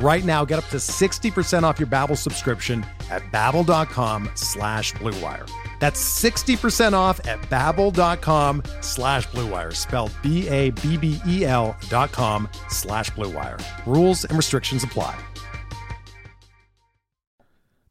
Right now, get up to 60% off your Babbel subscription at babbel.com slash bluewire. That's 60% off at babbel.com slash bluewire, spelled B-A-B-B-E-L dot com slash bluewire. Rules and restrictions apply.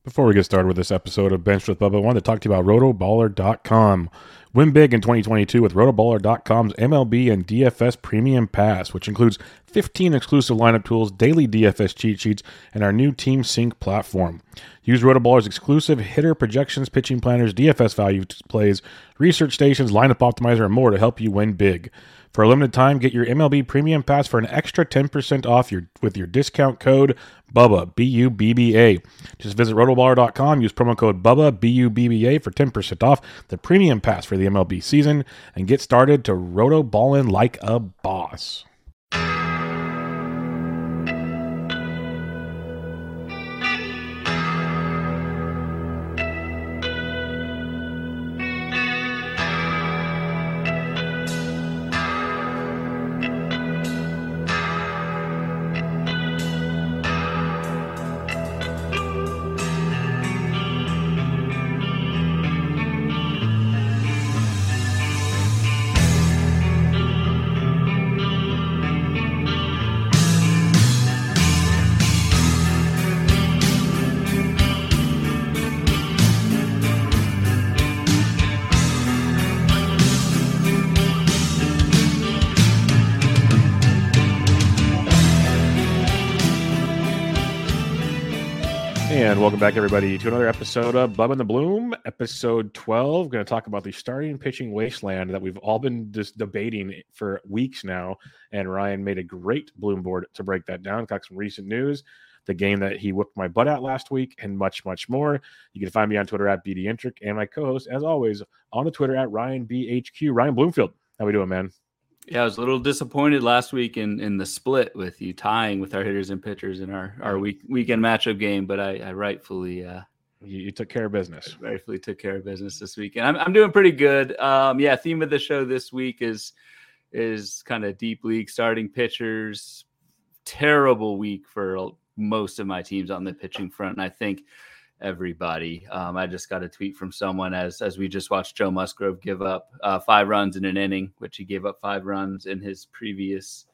Before we get started with this episode of Bench with Bubba, I wanted to talk to you about rotoballer.com. Win big in 2022 with rotoballer.com's MLB and DFS Premium Pass, which includes 15 exclusive lineup tools, daily DFS cheat sheets, and our new Team Sync platform. Use Rotoballer's exclusive hitter projections, pitching planners, DFS value plays, research stations, lineup optimizer, and more to help you win big. For a limited time, get your MLB Premium Pass for an extra 10% off your with your discount code BUBBA, B U B B A. Just visit rotoballer.com, use promo code BUBBA, B U B B A for 10% off the Premium Pass for the MLB season and get started to rotoballin' like a boss. And welcome back, everybody, to another episode of Bub and the Bloom, episode 12. Going to talk about the starting pitching wasteland that we've all been just debating for weeks now. And Ryan made a great Bloom board to break that down. Got some recent news, the game that he whipped my butt at last week, and much, much more. You can find me on Twitter at BDintric and my co host, as always, on the Twitter at RyanBHQ. Ryan Bloomfield. How we doing, man? Yeah, I was a little disappointed last week in, in the split with you tying with our hitters and pitchers in our, our week weekend matchup game, but I, I rightfully uh, you, you, took care of business. I Rightfully took care of business this weekend. I'm I'm doing pretty good. Um, yeah, theme of the show this week is is kind of deep league starting pitchers. Terrible week for most of my teams on the pitching front, and I think everybody. Um, I just got a tweet from someone as as we just watched Joe Musgrove give up uh, five runs in an inning, which he gave up five runs in his previous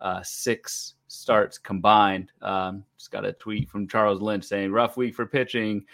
uh, six starts combined. Um, just got a tweet from Charles Lynch saying, "Rough week for pitching."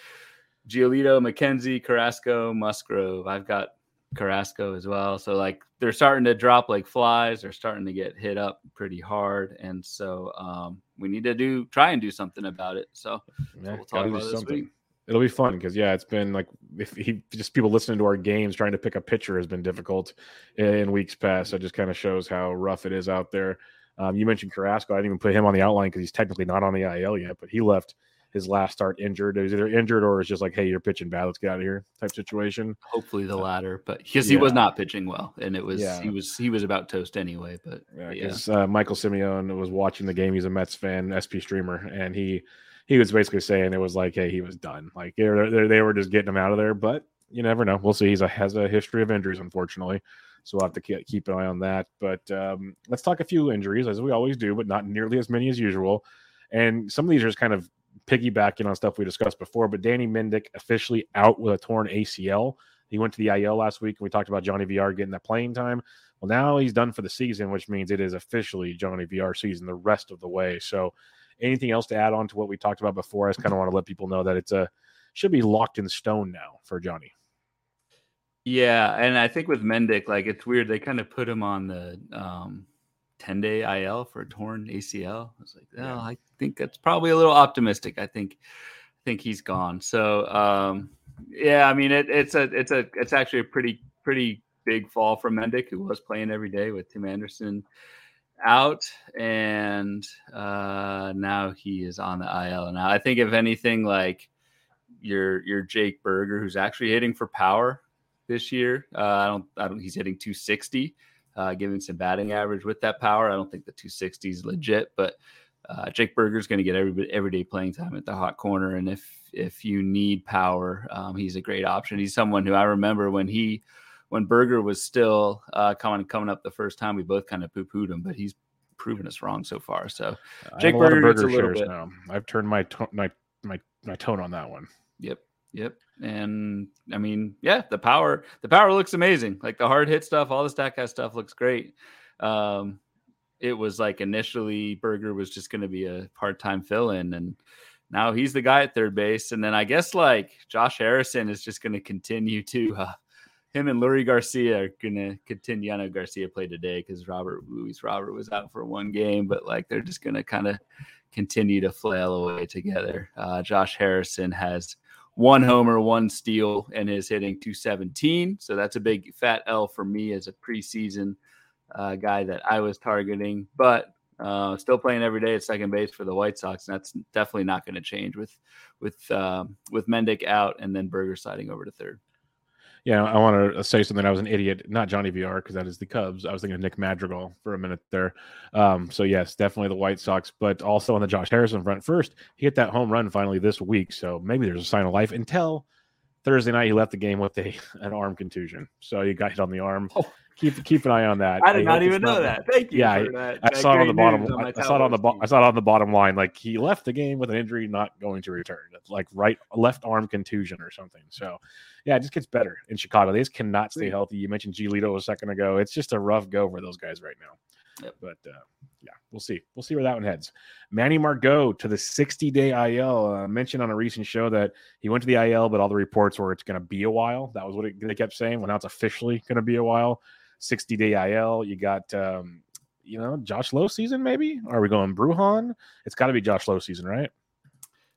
Giolito, McKenzie, Carrasco, Musgrove. I've got Carrasco as well. So like they're starting to drop like flies. They're starting to get hit up pretty hard, and so um, we need to do try and do something about it. So, yeah, so we'll talk about this week. It'll be fun because yeah, it's been like if he just people listening to our games trying to pick a pitcher has been difficult in weeks past. So it just kind of shows how rough it is out there. Um, you mentioned Carrasco. I didn't even put him on the outline because he's technically not on the IL yet, but he left his last start injured. He's either injured or it's just like, hey, you're pitching bad. Let's get out of here type situation. Hopefully the latter, but because yeah. he was not pitching well, and it was yeah. he was he was about toast anyway. But yeah, because yeah. uh, Michael Simeone was watching the game. He's a Mets fan, SP streamer, and he he was basically saying it was like, hey, he was done. Like they were, they were just getting him out of there. But you never know. We'll see. He's a, has a history of injuries, unfortunately. So we'll have to keep, keep an eye on that. But um, let's talk a few injuries, as we always do, but not nearly as many as usual. And some of these are just kind of piggybacking on stuff we discussed before, but Danny Mendick officially out with a torn ACL. He went to the IL last week, and we talked about Johnny VR getting that playing time. Well, now he's done for the season, which means it is officially Johnny VR season the rest of the way. So, anything else to add on to what we talked about before? I just kind of want to let people know that it's a should be locked in stone now for Johnny. Yeah, and I think with Mendick, like it's weird. They kind of put him on the um, 10 day IL for a torn ACL. I was like, oh, yeah. I think that's probably a little optimistic. I think, I think he's gone. So, um, yeah, I mean, it, it's a, it's a, it's actually a pretty, pretty big fall from Mendick, who was playing every day with Tim Anderson out, and uh, now he is on the IL. Now, I think if anything, like your your Jake Burger, who's actually hitting for power this year. Uh, I don't, I don't. He's hitting 260 uh, giving some batting average with that power. I don't think the 260 is legit, but uh, Jake Burger's going to get every everyday playing time at the hot corner, and if if you need power, um, he's a great option. He's someone who I remember when he when Burger was still uh, coming coming up the first time, we both kind of poo pooed him, but he's proven us wrong so far. So Jake Berger, Burger a little bit. Now. I've turned my to- my my my tone on that one. Yep. Yep. And I mean, yeah, the power, the power looks amazing. Like the hard hit stuff, all the stack guy stuff looks great. Um, it was like initially Burger was just going to be a part time fill in, and now he's the guy at third base. And then I guess like Josh Harrison is just going to continue to, uh, him and Leury Garcia are going to continue. I know Garcia played today because Robert Luis Robert was out for one game, but like they're just going to kind of continue to flail away together. Uh, Josh Harrison has one homer, one steal, and is hitting 217. So that's a big fat L for me as a preseason uh, guy that I was targeting. But uh, still playing every day at second base for the White Sox, and that's definitely not going to change with with um, with Mendick out and then Burger sliding over to third yeah, I want to say something. I was an idiot, not Johnny VR because that is the Cubs. I was thinking of Nick Madrigal for a minute there. Um, so yes, definitely the White Sox, but also on the Josh Harrison front. First, he hit that home run finally this week, so maybe there's a sign of life. Until Thursday night, he left the game with a an arm contusion, so he got hit on the arm. Oh. Keep keep an eye on that. I did I not even know that. Thank you. Yeah, I, I saw it on the bottom. On I, saw it on the bo- I saw it on the bottom line. Like he left the game with an injury, not going to return. Like right left arm contusion or something. So yeah, it just gets better in Chicago. They just cannot stay healthy. You mentioned Giolito a second ago. It's just a rough go for those guys right now. Yep. But uh, yeah, we'll see. We'll see where that one heads. Manny Margot to the 60 day IL. Uh, mentioned on a recent show that he went to the IL, but all the reports were it's going to be a while. That was what it, they kept saying. Well, now it's officially going to be a while. 60 day IL. You got, um, you know, Josh Lowe season maybe? Are we going Bruján? It's got to be Josh Lowe season, right?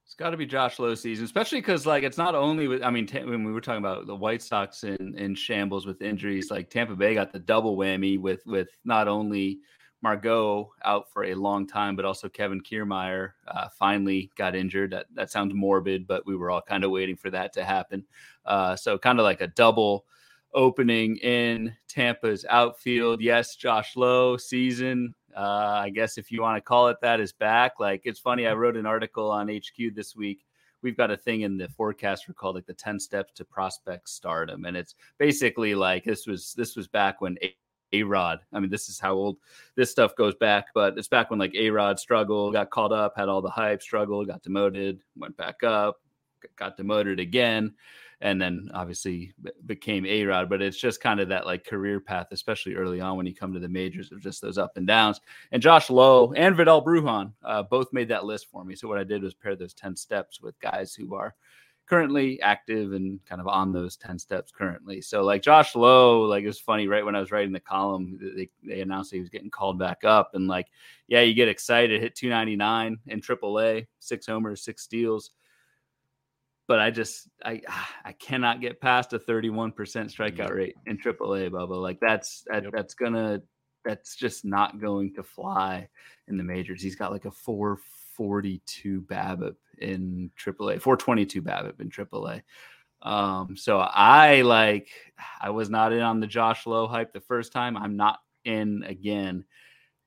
It's got to be Josh Lowe season, especially because like it's not only with. I mean, t- when we were talking about the White Sox in, in shambles with injuries, like Tampa Bay got the double whammy with with not only Margot out for a long time, but also Kevin Kiermaier uh, finally got injured. That that sounds morbid, but we were all kind of waiting for that to happen. Uh, so kind of like a double opening in Tampa's outfield. Yes, Josh Lowe season uh, I guess if you want to call it that, is back. Like it's funny. I wrote an article on HQ this week. We've got a thing in the forecast for called like the 10 steps to prospect stardom. And it's basically like this was this was back when a Rod. I mean, this is how old this stuff goes back, but it's back when like A Rod struggled, got called up, had all the hype, struggled, got demoted, went back up, got demoted again and then obviously became A Rod. But it's just kind of that like career path, especially early on when you come to the majors, of just those up and downs. And Josh Lowe and Vidal Bruján uh, both made that list for me. So what I did was pair those 10 steps with guys who are currently active and kind of on those 10 steps currently. So like Josh Lowe, like it was funny, right? When I was writing the column, they, they announced he was getting called back up and like, yeah, you get excited, hit 299 in AAA, six homers, six steals but I just I I cannot get past a 31% strikeout rate in AAA, Bubba. Like that's that, yep. that's gonna that's just not going to fly in the majors. He's got like a 442 BABIP in AAA, 422 BABIP in AAA. Um, so I like I was not in on the Josh Lowe hype the first time. I'm not in again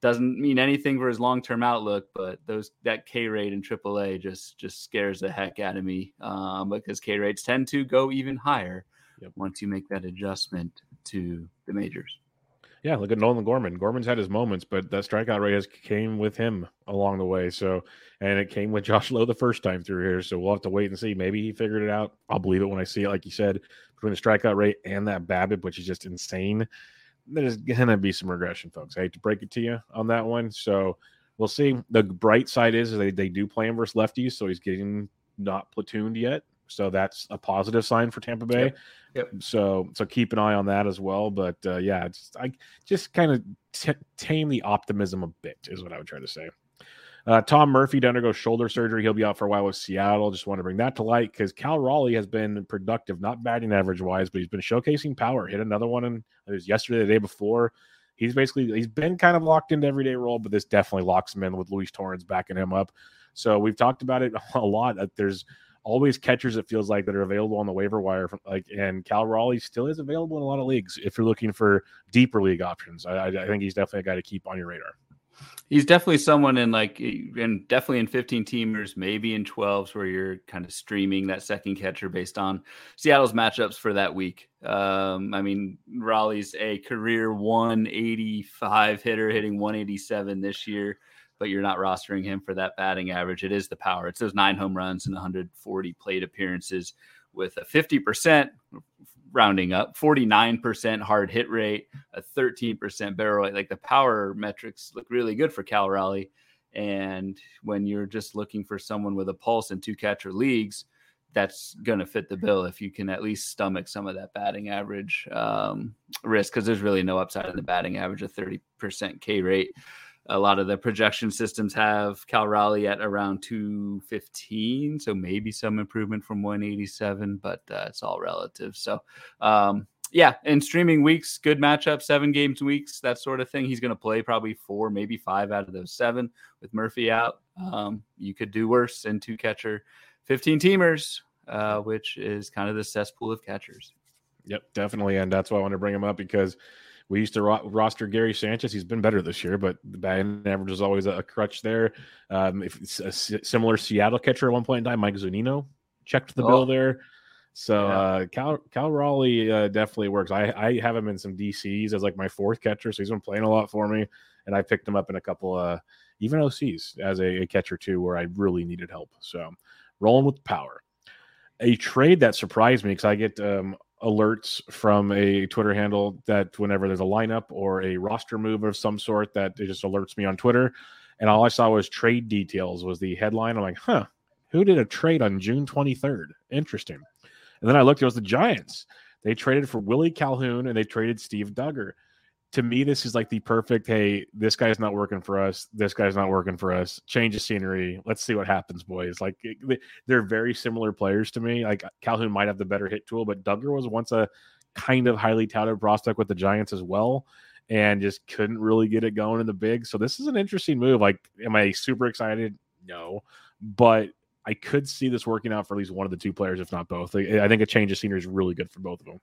doesn't mean anything for his long term outlook, but those that K rate in AAA just just scares the heck out of me um, because K rates tend to go even higher yep. once you make that adjustment to the majors. Yeah, look at Nolan Gorman. Gorman's had his moments, but that strikeout rate has came with him along the way. So, and it came with Josh Lowe the first time through here. So we'll have to wait and see. Maybe he figured it out. I'll believe it when I see it. Like you said, between the strikeout rate and that BABIP, which is just insane there's gonna be some regression, folks. I hate to break it to you on that one. So we'll see. The bright side is they, they do play him versus lefties, so he's getting not platooned yet. so that's a positive sign for Tampa Bay. Yep. Yep. So so keep an eye on that as well. But uh, yeah, just I just kind of t- tame the optimism a bit is what I would try to say. Uh, Tom Murphy to undergo shoulder surgery. He'll be out for a while with Seattle. Just want to bring that to light because Cal Raleigh has been productive, not batting average wise, but he's been showcasing power. Hit another one, and it was yesterday, the day before. He's basically he's been kind of locked into everyday role, but this definitely locks him in with Luis Torrens backing him up. So we've talked about it a lot. That there's always catchers it feels like that are available on the waiver wire from, like and Cal Raleigh still is available in a lot of leagues if you're looking for deeper league options. I, I think he's definitely a guy to keep on your radar. He's definitely someone in like, and definitely in 15 teamers, maybe in 12s where you're kind of streaming that second catcher based on Seattle's matchups for that week. Um, I mean, Raleigh's a career 185 hitter, hitting 187 this year, but you're not rostering him for that batting average. It is the power. It's those nine home runs and 140 plate appearances with a 50% rounding up 49% hard hit rate, a 13% barrel rate. Like the power metrics look really good for Cal Raleigh. And when you're just looking for someone with a pulse in two catcher leagues, that's going to fit the bill if you can at least stomach some of that batting average um, risk because there's really no upside in the batting average of 30% K rate a lot of the projection systems have Cal Raleigh at around 215, so maybe some improvement from 187, but uh, it's all relative. So, um, yeah, in streaming weeks, good matchup, seven games weeks, that sort of thing. He's going to play probably four, maybe five out of those seven with Murphy out. Um, you could do worse in two catcher, 15 teamers, uh, which is kind of the cesspool of catchers. Yep, definitely. And that's why I want to bring him up because we used to ro- roster Gary Sanchez. He's been better this year, but the batting average is always a, a crutch there. Um, if it's a similar Seattle catcher at one point in time, Mike Zunino checked the oh. bill there. So yeah. uh, Cal Cal Raleigh uh, definitely works. I, I have him in some DCs as like my fourth catcher, so he's been playing a lot for me, and I picked him up in a couple uh even OCs as a, a catcher too, where I really needed help. So rolling with power. A trade that surprised me because I get um, alerts from a Twitter handle that whenever there's a lineup or a roster move of some sort, that it just alerts me on Twitter. And all I saw was trade details was the headline. I'm like, huh, who did a trade on June 23rd? Interesting. And then I looked, it was the Giants. They traded for Willie Calhoun and they traded Steve Duggar to me, this is like the perfect. Hey, this guy's not working for us. This guy's not working for us. Change of scenery. Let's see what happens, boys. Like they're very similar players to me. Like Calhoun might have the better hit tool, but Duggar was once a kind of highly touted prospect with the Giants as well, and just couldn't really get it going in the big. So this is an interesting move. Like, am I super excited? No, but I could see this working out for at least one of the two players, if not both. I think a change of scenery is really good for both of them.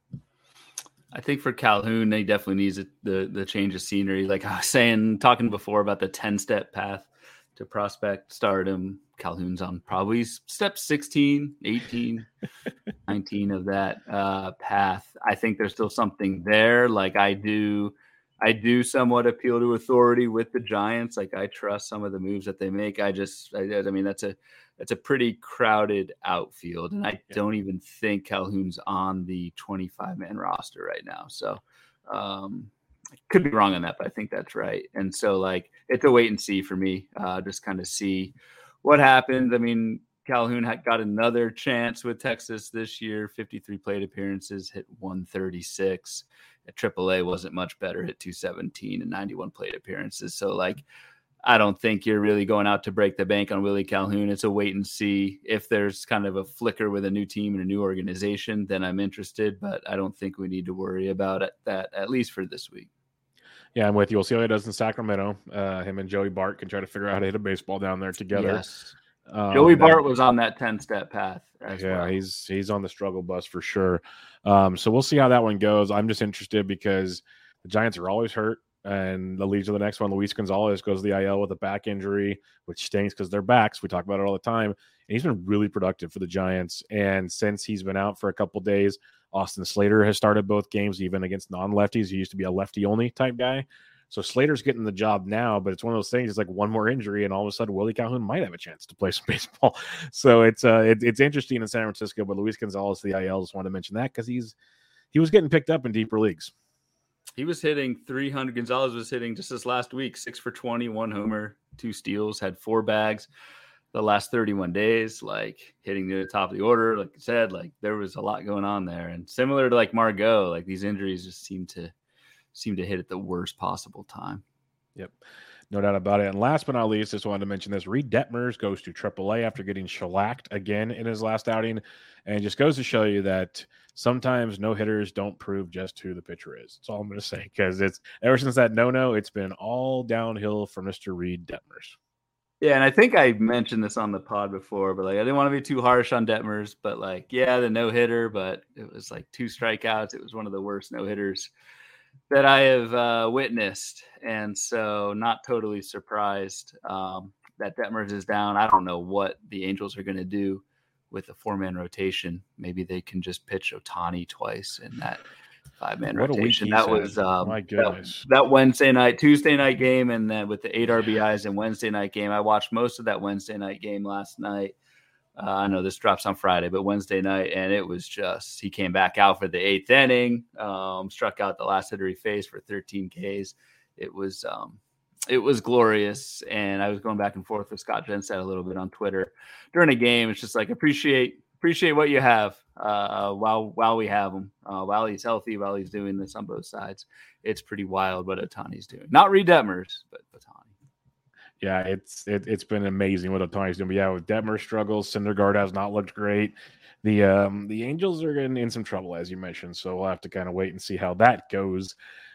I think for Calhoun, he definitely needs the the change of scenery. Like I was saying, talking before about the ten step path to prospect stardom. Calhoun's on probably step 16, 18, 19 of that uh, path. I think there's still something there. Like I do, I do somewhat appeal to authority with the Giants. Like I trust some of the moves that they make. I just, I, I mean, that's a it's a pretty crowded outfield, and I yeah. don't even think Calhoun's on the 25 man roster right now. So, um, I could be wrong on that, but I think that's right. And so, like, it's a wait and see for me. Uh, just kind of see what happens. I mean, Calhoun had got another chance with Texas this year. 53 plate appearances, hit 136. At AAA wasn't much better, hit 217 and 91 plate appearances. So, like, I don't think you're really going out to break the bank on Willie Calhoun. It's a wait and see. If there's kind of a flicker with a new team and a new organization, then I'm interested. But I don't think we need to worry about it, that at least for this week. Yeah, I'm with you. We'll see how he does in Sacramento. Uh, him and Joey Bart can try to figure out how to hit a baseball down there together. Yes. Um, Joey Bart was on that 10 step path. yeah, well. he's he's on the struggle bus for sure. Um, so we'll see how that one goes. I'm just interested because the Giants are always hurt and the leads to the next one. Luis Gonzalez goes to the IL with a back injury, which stinks because they're backs. We talk about it all the time. And he's been really productive for the Giants. And since he's been out for a couple days, Austin Slater has started both games, even against non lefties. He used to be a lefty only type guy. So Slater's getting the job now, but it's one of those things. It's like one more injury, and all of a sudden Willie Calhoun might have a chance to play some baseball. So it's uh, it, it's interesting in San Francisco. But Luis Gonzalez, the IL, just wanted to mention that because he's he was getting picked up in deeper leagues. He was hitting 300. Gonzalez was hitting just this last week, six for 20, one homer, two steals, had four bags. the last 31 days, like hitting the top of the order, like I said, like there was a lot going on there. And similar to like Margot, like these injuries just seem to seem to hit at the worst possible time. Yep. No doubt about it. And last but not least, just wanted to mention this. Reid Detmers goes to AAA after getting shellacked again in his last outing. And just goes to show you that sometimes no hitters don't prove just who the pitcher is. That's all I'm going to say. Because it's ever since that no no, it's been all downhill for Mr. Reid Detmers. Yeah, and I think I mentioned this on the pod before, but like I didn't want to be too harsh on Detmers, but like yeah, the no hitter, but it was like two strikeouts. It was one of the worst no hitters that I have uh, witnessed, and so not totally surprised um, that Detmers is down. I don't know what the Angels are going to do with a four man rotation. Maybe they can just pitch Ohtani twice in that five man rotation. That was um, my goodness. That, that, Wednesday night, Tuesday night game, and then with the eight RBIs and Wednesday night game. I watched most of that Wednesday night game last night. Uh, I know this drops on Friday, but Wednesday night, and it was just he came back out for the eighth inning, um, struck out the last hitter he faced for 13 Ks. It was um, it was glorious, and I was going back and forth with Scott Jenstad a little bit on Twitter during a game. It's just like appreciate appreciate what you have uh, while while we have him, uh, while he's healthy, while he's doing this on both sides. It's pretty wild what Ohtani's doing. Not Reid Detmers, but Ohtani. Yeah, it's it, has been amazing what Ohtani's doing. But yeah, with Detmer struggles, Syndergaard has not looked great. The um the Angels are in, in some trouble, as you mentioned. So we'll have to kind of wait and see how that goes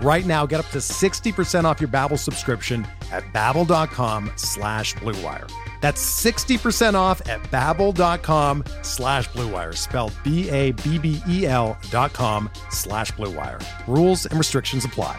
Right now, get up to 60% off your Babbel subscription at babbel.com slash bluewire. That's 60% off at babbel.com slash bluewire, spelled B-A-B-B-E-L dot com slash bluewire. Rules and restrictions apply.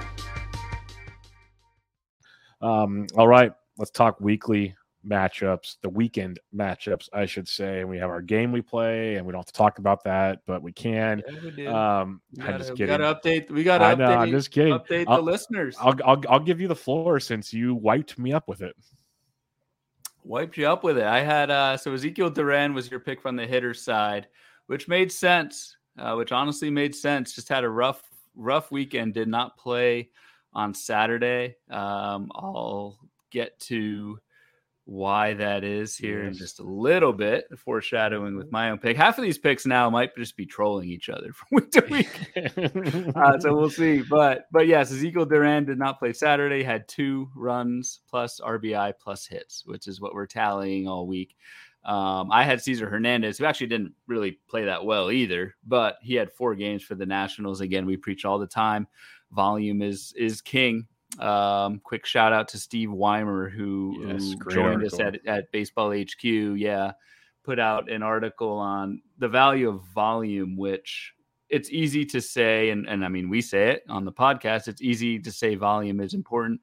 Um, all right, let's talk weekly matchups, the weekend matchups, I should say. And we have our game we play, and we don't have to talk about that, but we can. Yeah, we um, gotta, I'm just kidding. We got to update. We got to update. I'm just kidding. Update I'll, the listeners. I'll, I'll I'll give you the floor since you wiped me up with it. Wiped you up with it. I had uh so Ezekiel Duran was your pick from the hitter side, which made sense. Uh, which honestly made sense. Just had a rough rough weekend. Did not play on Saturday. Um, I'll get to why that is here yes. in just a little bit, foreshadowing with my own pick. Half of these picks now might just be trolling each other from week to week. uh, so we'll see. But but yes, Ezekiel Duran did not play Saturday, had two runs plus RBI plus hits, which is what we're tallying all week. Um, I had Cesar Hernandez, who actually didn't really play that well either, but he had four games for the Nationals. Again, we preach all the time. Volume is is king um, quick shout out to Steve Weimer who, yes, who joined article. us at, at Baseball HQ. Yeah, put out an article on the value of volume, which it's easy to say, and, and I mean, we say it on the podcast, it's easy to say volume is important.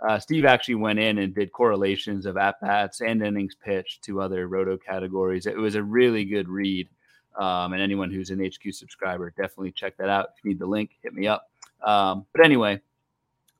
Uh, Steve actually went in and did correlations of at bats and innings pitched to other roto categories. It was a really good read. Um, and anyone who's an HQ subscriber, definitely check that out. If you need the link, hit me up. Um, but anyway,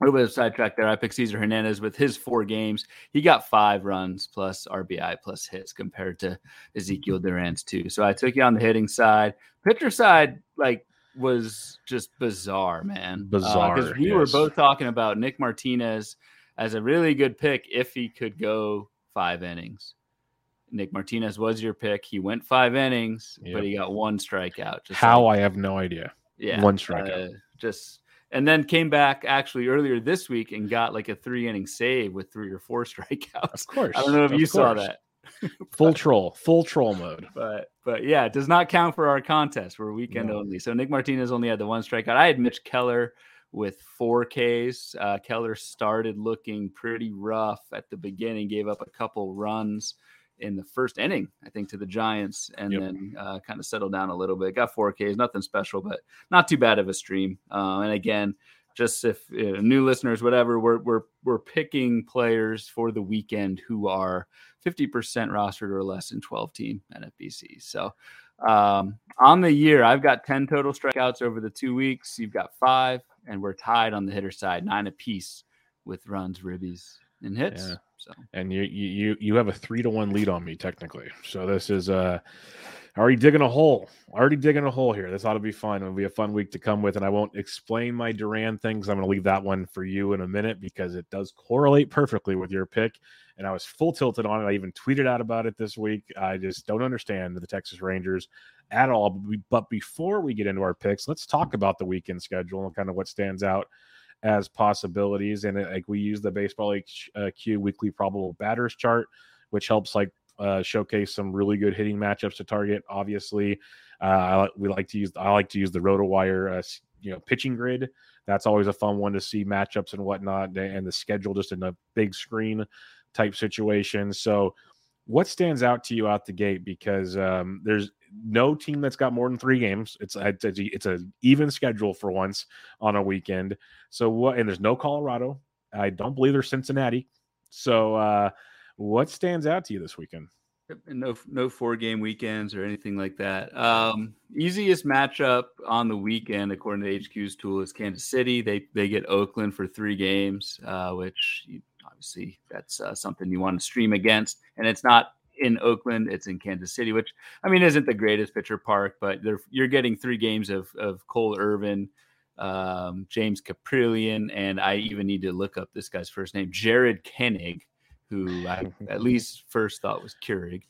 a little bit of sidetrack there. I picked Cesar Hernandez with his four games. He got five runs plus RBI plus hits compared to Ezekiel Duran's two. So I took you on the hitting side. Pitcher side, like, was just bizarre, man. Uh, bizarre. Because uh, we yes. were both talking about Nick Martinez as a really good pick if he could go five innings. Nick Martinez was your pick. He went five innings, yep. but he got one strikeout. How like, I have no idea. Yeah, one strikeout. Uh, just and then came back actually earlier this week and got like a three inning save with three or four strikeouts. Of course. I don't know if you course. saw that. full troll, full troll mode. But but yeah, it does not count for our contest. We're weekend no. only. So Nick Martinez only had the one strikeout. I had Mitch Keller with four Ks. Uh, Keller started looking pretty rough at the beginning, gave up a couple runs in the first inning, I think, to the Giants, and yep. then uh, kind of settled down a little bit. Got four Ks, nothing special, but not too bad of a stream. Uh, and again, just if uh, new listeners, whatever, we're we're we're picking players for the weekend who are 50% rostered or less in 12 team NFBC. So um, on the year, I've got 10 total strikeouts over the two weeks. You've got five, and we're tied on the hitter side, nine apiece with runs, ribbies, and hits. Yeah. So and you you you have a three to one lead on me technically. So this is uh already digging a hole. Already digging a hole here. This ought to be fun. It'll be a fun week to come with, and I won't explain my Duran things. I'm going to leave that one for you in a minute because it does correlate perfectly with your pick. And I was full tilted on it. I even tweeted out about it this week. I just don't understand the Texas Rangers at all. But before we get into our picks, let's talk about the weekend schedule and kind of what stands out as possibilities. And it, like we use the baseball HQ uh, weekly probable batters chart, which helps like uh, showcase some really good hitting matchups to target. Obviously, uh, I, we like to use I like to use the RotoWire, uh, you know, pitching grid. That's always a fun one to see matchups and whatnot, and the schedule just in a big screen type situation. So, what stands out to you out the gate? Because um, there's no team that's got more than three games. It's a, it's a, even schedule for once on a weekend. So what? And there's no Colorado. I don't believe there's Cincinnati. So uh, what stands out to you this weekend? No, no four game weekends or anything like that. Um, easiest matchup on the weekend, according to HQ's tool, is Kansas City. They they get Oakland for three games, uh, which obviously that's uh, something you want to stream against. And it's not in Oakland, it's in Kansas City, which I mean isn't the greatest pitcher park, but you're getting three games of of Cole Irvin, um, James Kaprielian, and I even need to look up this guy's first name, Jared Koenig who I at least first thought was Keurig.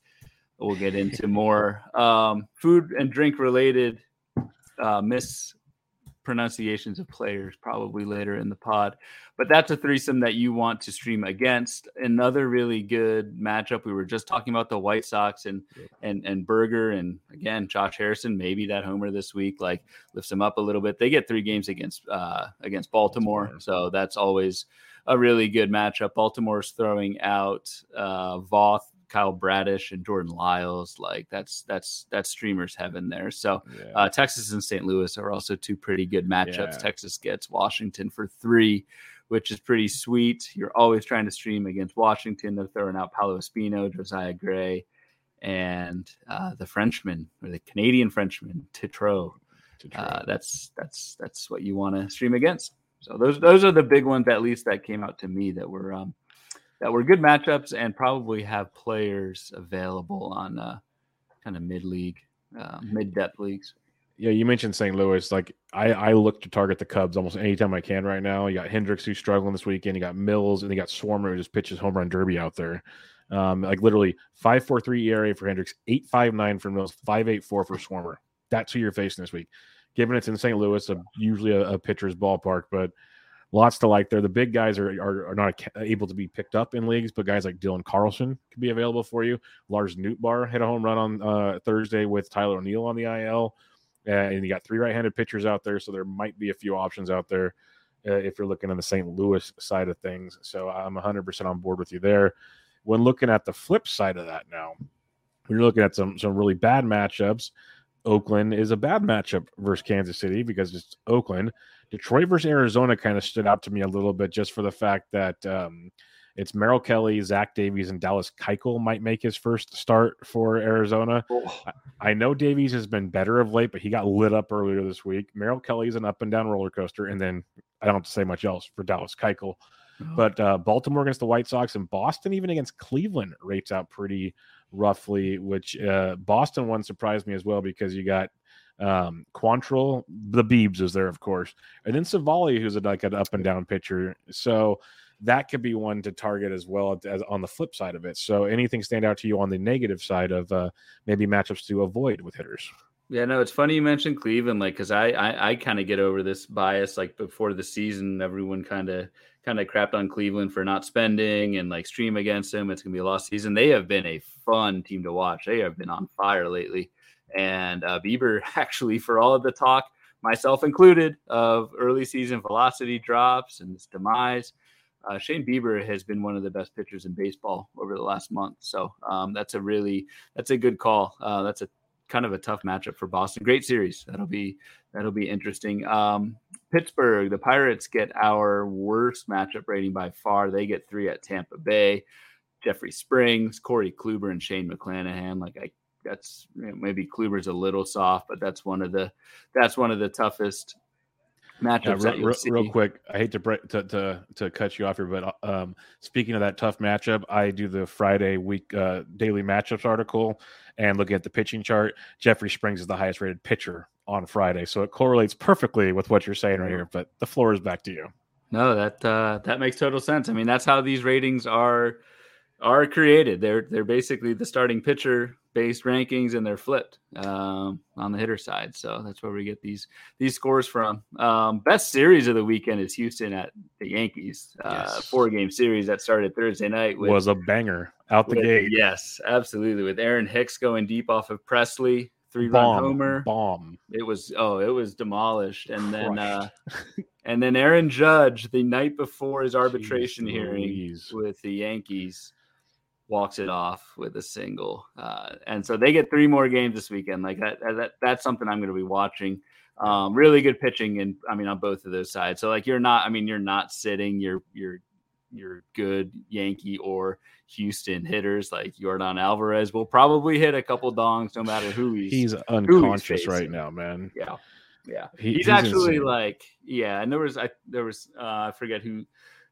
We'll get into more um, food and drink related uh, mispronunciations of players probably later in the pod. But that's a threesome that you want to stream against. Another really good matchup. We were just talking about the White Sox and and and Burger and again Josh Harrison. Maybe that homer this week like lifts them up a little bit. They get three games against uh, against Baltimore, so that's always a really good matchup. Baltimore's throwing out uh, Voth, Kyle Bradish, and Jordan Lyles. Like that's that's that's streamers heaven there. So yeah. uh, Texas and St. Louis are also two pretty good matchups. Yeah. Texas gets Washington for three, which is pretty sweet. You're always trying to stream against Washington. They're throwing out Paolo Espino, Josiah Gray, and uh, the Frenchman or the Canadian Frenchman Tetreault. Uh, that's that's that's what you want to stream against. So those those are the big ones at least that came out to me that were um, that were good matchups and probably have players available on uh, kind of mid league, uh, mid depth leagues. Yeah, you mentioned St. Louis. Like I, I look to target the Cubs almost anytime I can right now. You got Hendricks who's struggling this weekend. You got Mills and you got Swarmer who just pitches home run derby out there. Um, like literally five four three ERA for Hendricks, eight five nine for Mills, five eight four for Swarmer. That's who you're facing this week given it's in St. Louis, a, usually a, a, pitcher's ballpark, but lots to like there. The big guys are, are, are not able to be picked up in leagues, but guys like Dylan Carlson could be available for you. Lars Nootbaar hit a home run on uh, Thursday with Tyler O'Neill on the IL. Uh, and you got three right-handed pitchers out there, so there might be a few options out there uh, if you're looking on the St. Louis side of things. So I'm 100% on board with you there. When looking at the flip side of that now, you're looking at some some really bad matchups. Oakland is a bad matchup versus Kansas City because it's Oakland. Detroit versus Arizona kind of stood out to me a little bit just for the fact that um, it's Merrill Kelly, Zach Davies, and Dallas Keuchel might make his first start for Arizona. Oh. I, I know Davies has been better of late, but he got lit up earlier this week. Merrill Kelly is an up and down roller coaster, and then I don't have to say much else for Dallas Keuchel. Oh. But uh, Baltimore against the White Sox and Boston, even against Cleveland, rates out pretty roughly, which uh, Boston one surprised me as well because you got um, Quantrill, the Beebs is there, of course, and then Civale, who's a, like an up and down pitcher. So that could be one to target as well as on the flip side of it. So anything stand out to you on the negative side of uh, maybe matchups to avoid with hitters? Yeah, no, it's funny you mentioned Cleveland, like because I I, I kind of get over this bias. Like before the season, everyone kind of kind of crapped on Cleveland for not spending and like stream against them. It's gonna be a lost season. They have been a fun team to watch. They have been on fire lately. And uh, Bieber actually, for all of the talk, myself included, of early season velocity drops and his demise. Uh, Shane Bieber has been one of the best pitchers in baseball over the last month, so um, that's a really that's a good call. Uh, that's a kind of a tough matchup for Boston. Great series. That'll be that'll be interesting. Um, Pittsburgh, the Pirates get our worst matchup rating by far. They get three at Tampa Bay. Jeffrey Springs, Corey Kluber, and Shane McClanahan. Like I, that's maybe Kluber's a little soft, but that's one of the that's one of the toughest matchups. Yeah, real, real, quick, I hate to, break, to to to cut you off here, but um, speaking of that tough matchup, I do the Friday week uh, daily matchups article and looking at the pitching chart. Jeffrey Springs is the highest rated pitcher on Friday, so it correlates perfectly with what you're saying right here. But the floor is back to you. No, that uh, that makes total sense. I mean, that's how these ratings are are created. They're they're basically the starting pitcher based rankings, and they're flipped um, on the hitter side. So that's where we get these these scores from. Um, best series of the weekend is Houston at the Yankees. Uh, yes. Four game series that started Thursday night with, was a banger out the with, gate. Yes, absolutely. With Aaron Hicks going deep off of Pressly. three run homer bomb. It was oh, it was demolished, and then uh, and then Aaron Judge the night before his arbitration Jeez hearing Louise. with the Yankees walks it off with a single. Uh, and so they get three more games this weekend. Like that, that that's something I'm going to be watching. Um, really good pitching, and I mean on both of those sides. So like you're not, I mean you're not sitting. You're you're you're good Yankee or Houston hitters like Yordan Alvarez will probably hit a couple dongs no matter who he's. He's unconscious he's right now, man. Yeah, yeah. He, he's, he's, actually insane. like yeah. And there was I there was uh, I forget who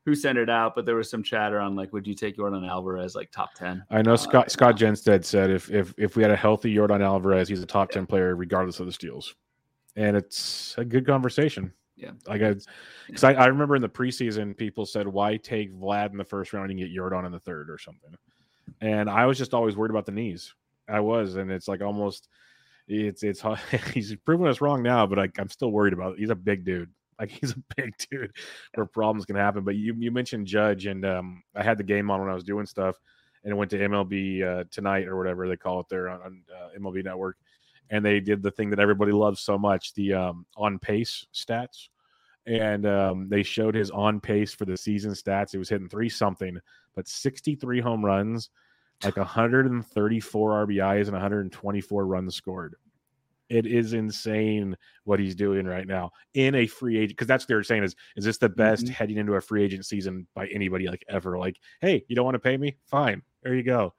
who sent it out, but there was some chatter on like, would you take Yordan Alvarez like top ten? I know uh, Scott Scott Jenstad said if if if we had a healthy Yordan Alvarez, he's a top yeah. ten player regardless of the steals, and it's a good conversation. Yeah, like I, because I, I remember in the preseason, people said why take Vlad in the first round and get Yordan in the third or something, and I was just always worried about the knees. I was, and it's like almost. It's it's he's proven us wrong now, but I, I'm still worried about. It. He's a big dude. Like he's a big dude where problems can happen. But you you mentioned Judge, and um, I had the game on when I was doing stuff, and it went to MLB uh, tonight or whatever they call it there on, on uh, MLB Network, and they did the thing that everybody loves so much, the um, on pace stats, and um, they showed his on pace for the season stats. It was hitting three something, but 63 home runs, like 134 RBIs and 124 runs scored. It is insane what he's doing right now in a free agent because that's what they're saying is is this the best mm-hmm. heading into a free agent season by anybody like ever? Like, hey, you don't want to pay me? Fine, there you go.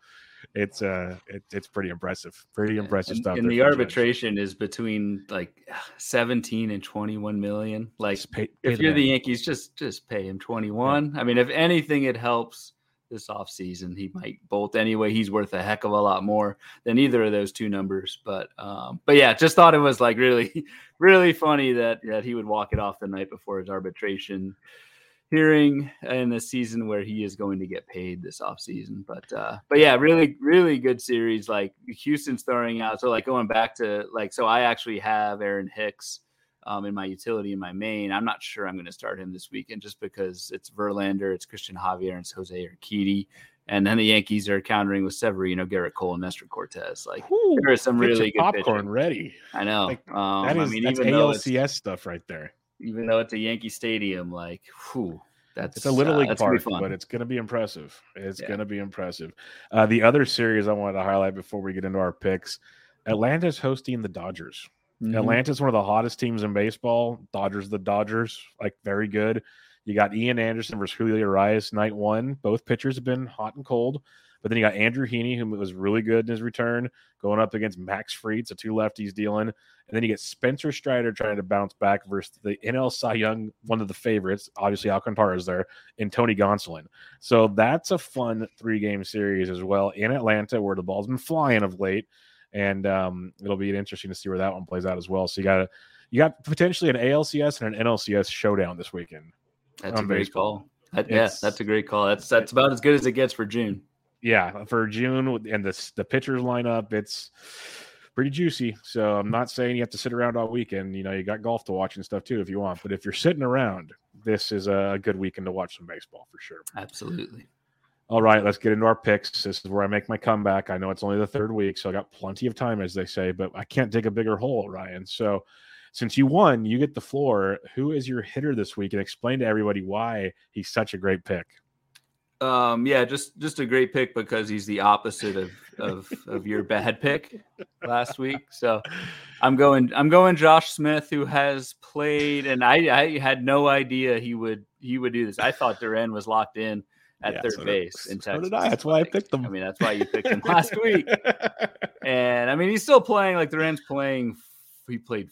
It's uh, it, it's pretty impressive, pretty impressive and, stuff. And the arbitration judge. is between like seventeen and twenty one million. Like, pay, pay if you're the Yankees, just just pay him twenty one. Yeah. I mean, if anything, it helps this offseason. He might bolt anyway. He's worth a heck of a lot more than either of those two numbers. But um, but yeah, just thought it was like really, really funny that that he would walk it off the night before his arbitration hearing in a season where he is going to get paid this offseason. But uh, but yeah, really, really good series. Like Houston's throwing out. So like going back to like so I actually have Aaron Hicks um, in my utility in my main. I'm not sure I'm going to start him this weekend just because it's Verlander, it's Christian Javier, and it's Jose Urquidy. And then the Yankees are countering with Severino, Gerrit Cole, and Nestor Cortes. Like Ooh, there is some really good popcorn pitching. ready. I know. Like, um, that is I mean, that's even ALCS stuff right there. Even though it's a Yankee Stadium, like, whew, that's it's a little uh, league park, but it's going to be impressive. It's yeah. going to be impressive. Uh, the other series I wanted to highlight before we get into our picks: Atlanta's hosting the Dodgers. Mm-hmm. Atlanta's one of the hottest teams in baseball. Dodgers, the Dodgers, like very good. You got Ian Anderson versus Julio Urias night one. Both pitchers have been hot and cold. But then you got Andrew Heaney, who was really good in his return, going up against Max Fried, so two lefties dealing. And then you get Spencer Strider trying to bounce back versus the NL Cy Young, one of the favorites, obviously Alcantara is there, and Tony Gonsolin. So that's a fun three game series as well in Atlanta, where the ball's been flying of late and um, it'll be interesting to see where that one plays out as well. So you got you got potentially an ALCS and an NLCS showdown this weekend. That's a great baseball. call. That, yeah, that's a great call. That's that's about as good as it gets for June. Yeah, for June and the the pitchers lineup, it's pretty juicy. So I'm not saying you have to sit around all weekend. You know, you got golf to watch and stuff too if you want. But if you're sitting around, this is a good weekend to watch some baseball for sure. Absolutely. All right, let's get into our picks. This is where I make my comeback. I know it's only the third week, so I got plenty of time, as they say, but I can't dig a bigger hole, Ryan. So since you won, you get the floor. Who is your hitter this week? And explain to everybody why he's such a great pick. Um, yeah, just just a great pick because he's the opposite of of of your bad pick last week. So I'm going I'm going Josh Smith, who has played, and I I had no idea he would he would do this. I thought Duran was locked in at yeah, third so base did, in Texas. So I. That's why I picked him. I mean, that's why you picked him last week. And I mean, he's still playing. Like Duran's playing. He played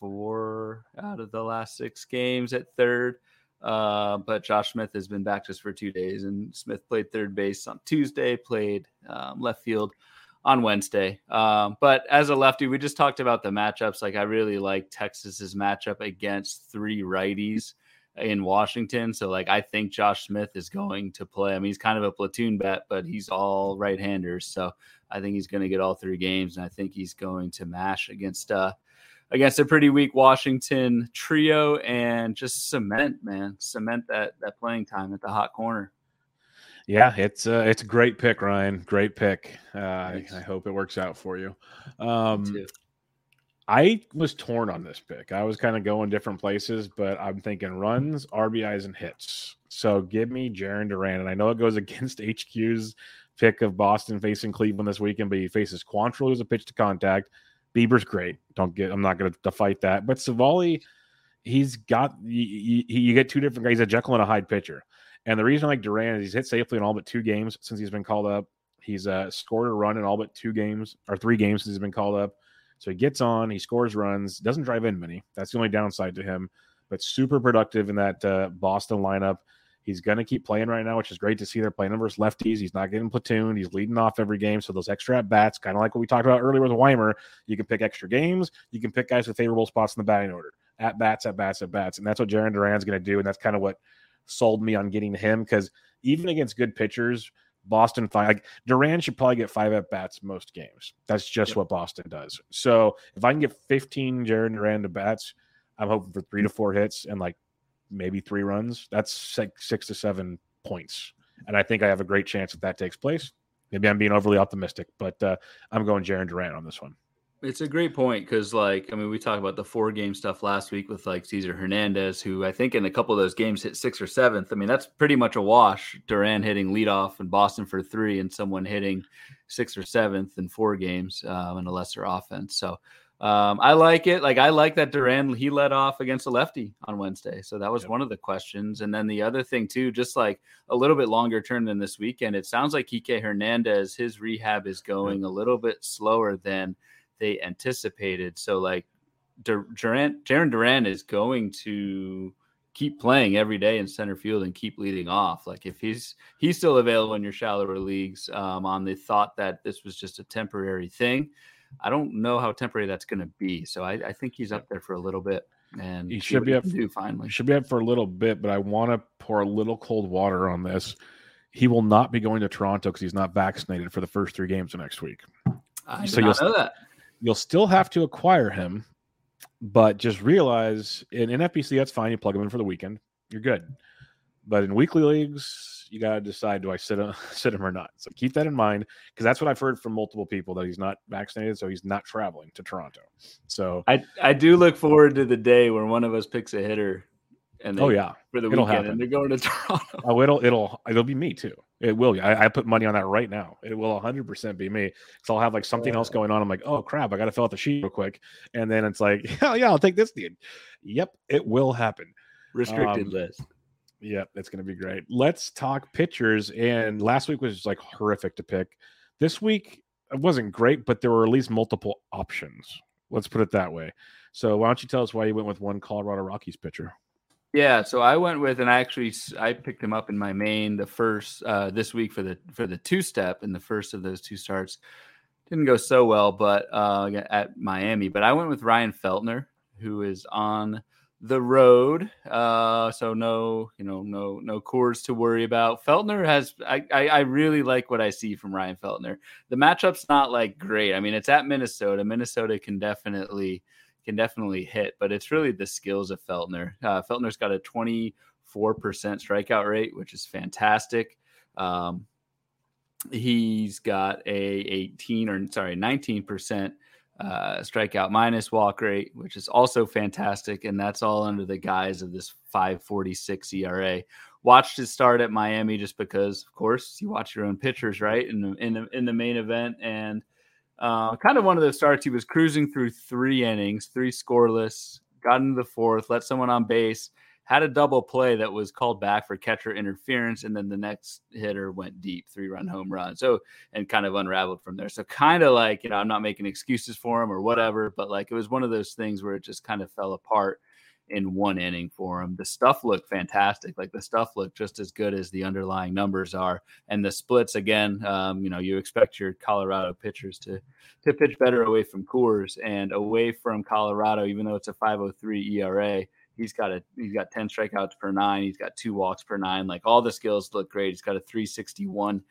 four out of the last six games at third. Uh, but Josh Smith has been back just for two days, and Smith played third base on Tuesday, played um, left field on Wednesday. Um, but as a lefty, we just talked about the matchups. Like I really like Texas's matchup against three righties in Washington. So like I think Josh Smith is going to play. I mean, he's kind of a platoon bet, but he's all right-handers. So I think he's going to get all three games, and I think he's going to mash against uh, against a pretty weak Washington trio and just cement, man, cement that that playing time at the hot corner. Yeah, it's a, it's a great pick, Ryan. Great pick. Uh, I, I, hope it works out for you. Um, I was torn on this pick. I was kind of going different places, but I'm thinking runs, RBIs, and hits. So give me Jarren Duran. And I know it goes against HQ's pick of Boston facing Cleveland this weekend, but he faces Quantrill, who's a pitch to contact. Bieber's great. Don't get. I'm not going to fight that. But Civale, he's got. You, you, get two different guys. He's a Jekyll and a Hyde pitcher. And the reason I like Duran is he's hit safely in all but two games since he's been called up. He's uh, scored a run in all but two games or three games since he's been called up. So he gets on, he scores runs, doesn't drive in many. That's the only downside to him, but super productive in that uh, Boston lineup. He's going to keep playing right now, which is great to see. They're playing versus lefties. He's not getting platoon. He's leading off every game. So those extra at bats, kind of like what we talked about earlier with Weimer, you can pick extra games. You can pick guys with favorable spots in the batting order. At bats, at bats, at bats. And that's what Jarren Duran's going to do. And that's kind of what sold me on getting him because even against good pitchers, Boston five like Duran should probably get five at bats most games. That's just yep. what Boston does. So if I can get 15 Jarren Duran to bats, I'm hoping for three to four hits and like maybe three runs. That's like six to seven points. And I think I have a great chance that that takes place. Maybe I'm being overly optimistic, but uh, I'm going Jarren Duran on this one. It's a great point because, like, I mean, we talked about the four game stuff last week with like Cesar Hernandez, who I think in a couple of those games hit sixth or seventh. I mean, that's pretty much a wash. Duran hitting leadoff and Boston for three, and someone hitting sixth or seventh in four games um, in a lesser offense. So um, I like it. Like I like that Duran he led off against a lefty on Wednesday, so that was yep. one of the questions. And then the other thing too, just like a little bit longer term than this weekend, it sounds like Kike Hernandez his rehab is going yep. a little bit slower than they anticipated. So like Duran, Jarren Duran is going to keep playing every day in center field and keep leading off. Like if he's he's still available in your shallower leagues, um, on the thought that this was just a temporary thing. I don't know how temporary that's going to be. So I, I, think he's up there for a little bit, and he should be up. Do finally, should be up for a little bit. But I want to pour a little cold water on this. He will not be going to Toronto because he's not vaccinated for the first three games of next week. I so you'll, know that. You'll still have to acquire him, but just realize in NFBC that's fine. You plug him in for the weekend, you're good. But in weekly leagues, you got to decide do I sit him, sit him or not. So keep that in mind because that's what I've heard from multiple people that he's not vaccinated, so he's not traveling to Toronto. So I I do look forward to the day where one of us picks a hitter. And oh yeah, for the it'll weekend, happen. and they're going to Toronto. Oh, it'll it'll it'll be me too. It will. I, I put money on that right now. It will 100 percent be me. So I'll have like something else going on. I'm like, oh crap, I got to fill out the sheet real quick, and then it's like, yeah, yeah, I'll take this dude. Yep, it will happen. Restricted um, list. Yeah, that's going to be great. Let's talk pitchers. And last week was like horrific to pick. This week it wasn't great, but there were at least multiple options. Let's put it that way. So why don't you tell us why you went with one Colorado Rockies pitcher? Yeah, so I went with, and I actually I picked him up in my main the first uh, this week for the for the two step in the first of those two starts. Didn't go so well, but uh, at Miami. But I went with Ryan Feltner, who is on the road. Uh, so no, you know, no no Coors to worry about. Feltner has I, I, I really like what I see from Ryan Feltner. The matchup's not like great. I mean, it's at Minnesota. Minnesota can definitely can definitely hit, but it's really the skills of Feltner. Uh, Feltner's got a 24% strikeout rate, which is fantastic. Um, he's got a 18 or sorry 19% uh, strikeout minus walk rate, which is also fantastic. And that's all under the guise of this 546 ERA. Watched his start at Miami just because, of course, you watch your own pitchers, right? In the, in the, in the main event. And uh, kind of one of those starts, he was cruising through three innings, three scoreless, got into the fourth, let someone on base, had a double play that was called back for catcher interference, and then the next hitter went deep, three run home run. So, and kind of unraveled from there. So, kind of like, you know, I'm not making excuses for him or whatever, but like it was one of those things where it just kind of fell apart in one inning for him. The stuff looked fantastic. Like the stuff looked just as good as the underlying numbers are. And the splits again, um, you know, you expect your Colorado pitchers to to pitch better away from Coors and away from Colorado, even though it's a 503 ERA He's got a he's got 10 strikeouts per nine. He's got two walks per nine. Like all the skills look great. He's got a 361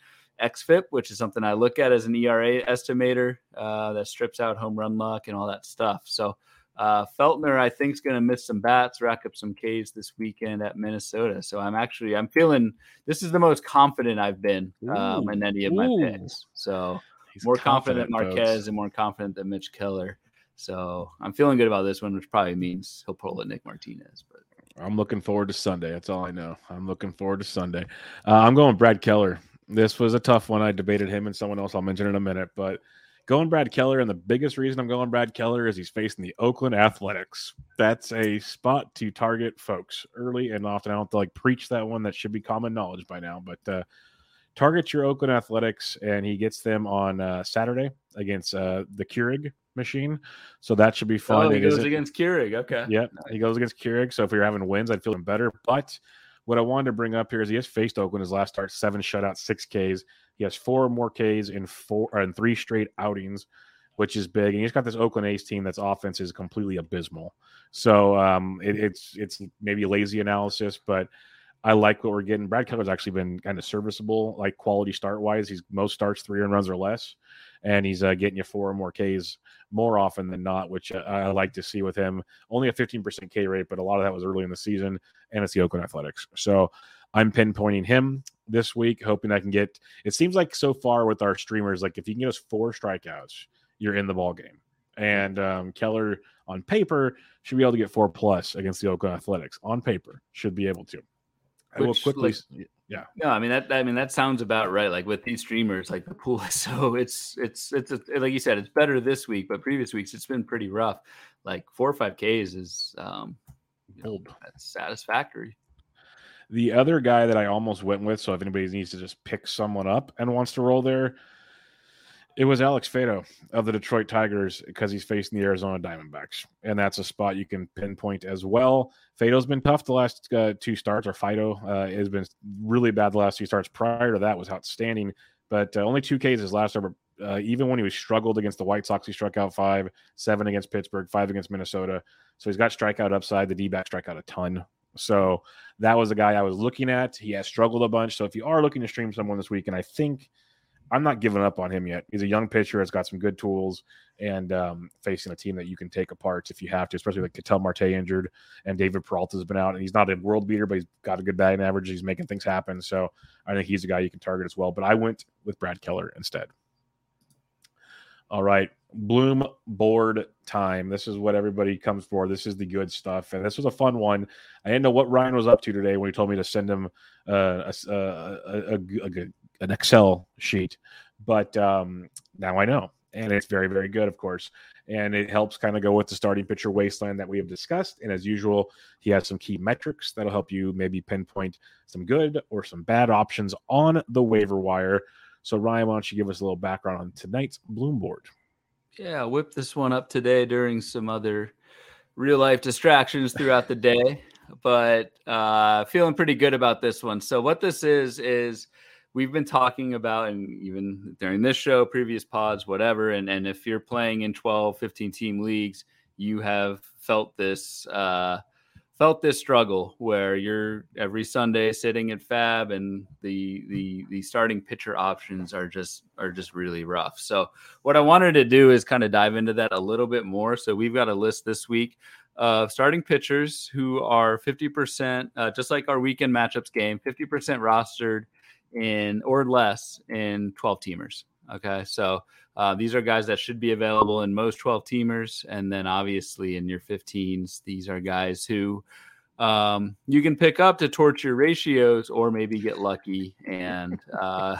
xFIP, which is something I look at as an ERA estimator uh, that strips out home run luck and all that stuff. So uh, Feltner, I think, is going to miss some bats, rack up some Ks this weekend at Minnesota. So I'm actually I'm feeling this is the most confident I've been um, in any of my ooh. picks. So He's more confident, confident Marquez folks. and more confident than Mitch Keller. So I'm feeling good about this one, which probably means he'll pull at Nick Martinez. But I'm looking forward to Sunday. That's all I know. I'm looking forward to Sunday. Uh, I'm going Brad Keller. This was a tough one. I debated him and someone else. I'll mention in a minute, but going Brad Keller, and the biggest reason I'm going Brad Keller is he's facing the Oakland Athletics. That's a spot to target folks early and often. I don't have to like preach that one. That should be common knowledge by now, but uh, target your Oakland Athletics, and he gets them on uh, Saturday against uh, the Keurig machine. So that should be fun. Oh, he goes against Keurig. Okay. Yeah, nice. he goes against Keurig. So if you're having wins, I'd feel better. But what I wanted to bring up here is he has faced Oakland his last start, seven shutouts, six Ks. He has four more Ks in four in three straight outings, which is big. And he's got this Oakland A's team that's offense is completely abysmal. So um, it, it's it's maybe lazy analysis, but I like what we're getting. Brad Keller's actually been kind of serviceable, like quality start wise. He's most starts three and runs or less, and he's uh, getting you four or more Ks more often than not, which uh, I like to see with him. Only a 15% K rate, but a lot of that was early in the season, and it's the Oakland Athletics. So I'm pinpointing him this week, hoping I can get. It seems like so far with our streamers, like if you can get us four strikeouts, you're in the ball game. And um, Keller on paper should be able to get four plus against the Oakland Athletics. On paper, should be able to. I will quickly. Like, yeah. No, I mean that. I mean that sounds about right. Like with these streamers, like the pool is so it's it's it's like you said, it's better this week, but previous weeks it's been pretty rough. Like four or five Ks is um, you know, that's satisfactory. The other guy that I almost went with, so if anybody needs to just pick someone up and wants to roll there, it was Alex Faedo of the Detroit Tigers because he's facing the Arizona Diamondbacks, and that's a spot you can pinpoint as well. Faedo's been tough the last uh, two starts, or Fido uh, has been really bad the last two starts. Prior to that was outstanding, but uh, only two Ks his last over. Uh, even when he was struggled against the White Sox, he struck out five, seven against Pittsburgh, five against Minnesota. So he's got strikeout upside. The D back strike out a ton. So that was the guy I was looking at. He has struggled a bunch. So if you are looking to stream someone this week, and I think – I'm not giving up on him yet. He's a young pitcher, has got some good tools, and um, facing a team that you can take apart if you have to, especially like Ketel Marte injured and David Peralta has been out. And he's not a world beater, but he's got a good batting average. He's making things happen. So I think he's a guy you can target as well. But I went with Brad Keller instead. All right. Bloom board time. This is what everybody comes for. This is the good stuff. And this was a fun one. I didn't know what Ryan was up to today when he told me to send him uh, a, a, a, a, good an Excel sheet, but um, now I know, and it's very very good, of course, and it helps kind of go with the starting pitcher wasteland that we have discussed. And as usual, he has some key metrics that'll help you maybe pinpoint some good or some bad options on the waiver wire. So Ryan, why don't you give us a little background on tonight's Bloom board? Yeah, whip this one up today during some other real life distractions throughout the day, but uh, feeling pretty good about this one. So what this is is we've been talking about and even during this show previous pods whatever and and if you're playing in 12 15 team leagues you have felt this uh felt this struggle where you're every Sunday sitting at FAAB and the the the starting pitcher options are just are just really rough. So what I wanted to do is kind of dive into that a little bit more. So we've got a list this week of starting pitchers who are 50%, uh, just like our weekend matchups game, 50% rostered in or less in 12 teamers. Okay, so uh, these are guys that should be available in most 12 teamers. And then obviously in your 15s, these are guys who um, you can pick up to torture ratios or maybe get lucky and uh,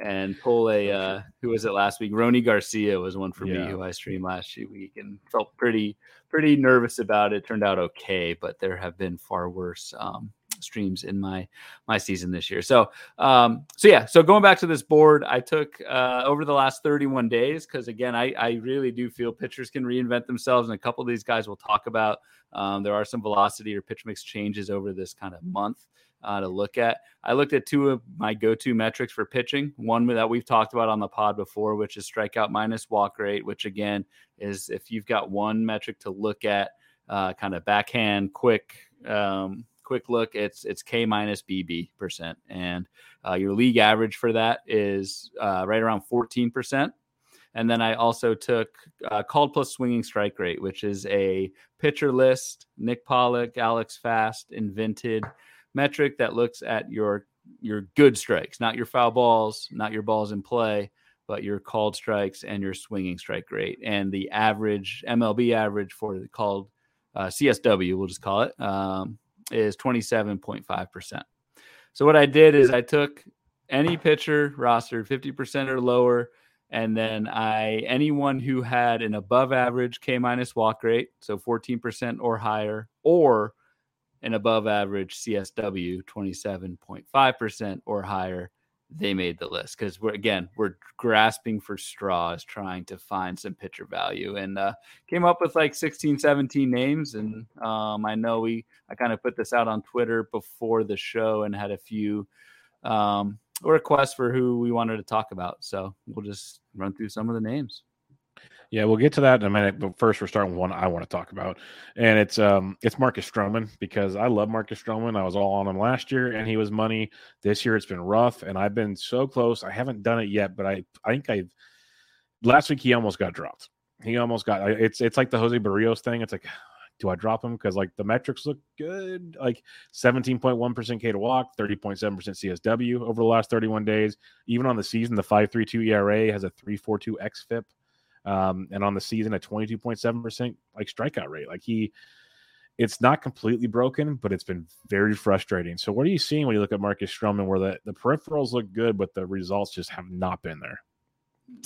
and pull a uh, who was it last week? Rony Garcia was one for yeah. me who I streamed last week and felt pretty pretty nervous about it. Turned out okay, but there have been far worse um, streams in my my season this year. So um, so yeah, so going back to this board, I took uh, over the last 31 days because again, I I really do feel pitchers can reinvent themselves, and a couple of these guys we'll talk about. Um, there are some velocity or pitch mix changes over this kind of month. Uh, to look at. I looked at two of my go-to metrics for pitching. One that we've talked about on the pod before, which is strikeout minus walk rate, which again is if you've got one metric to look at, uh, kind of backhand, quick, um, quick look, it's it's K minus BB percent, and uh, your league average for that is uh, right around fourteen percent. And then I also took uh, called plus swinging strike rate, which is a pitcher list, Nick Pollack, Alex Fast invented metric that looks at your your good strikes, not your foul balls, not your balls in play, but your called strikes and your swinging strike rate. And the average MLB average for the called uh, CSW, we'll just call it, um, is 27.5%. So what I did is I took any pitcher rostered 50% or lower, and then I anyone who had an above average K minus walk rate, so 14% or higher, or an above average CSW 27.5% or higher, they made the list because we're again we're grasping for straws trying to find some pitcher value and uh, came up with like 16 17 names and um, i know we i kind of put this out on twitter before the show and had a few um, requests for who we wanted to talk about so we'll just run through some of the names yeah, we'll get to that in a minute. But first, we're starting with one I want to talk about, and it's um it's Marcus Stroman because I love Marcus Stroman. I was all on him last year, and he was money. This year, it's been rough, and I've been so close. I haven't done it yet, but I I think I last week he almost got dropped. He almost got it's it's like the Jose Berrios thing. It's like do I drop him? Because like the metrics look good, like 17.1% K to walk, 30.7% CSW over the last 31 days. Even on the season, the 5.32 ERA has a 3.42 xFIP um, and on the season at 22.7% like strikeout rate. Like he, it's not completely broken, but it's been very frustrating. So, what are you seeing when you look at Marcus Stroman, where the, the peripherals look good, but the results just have not been there?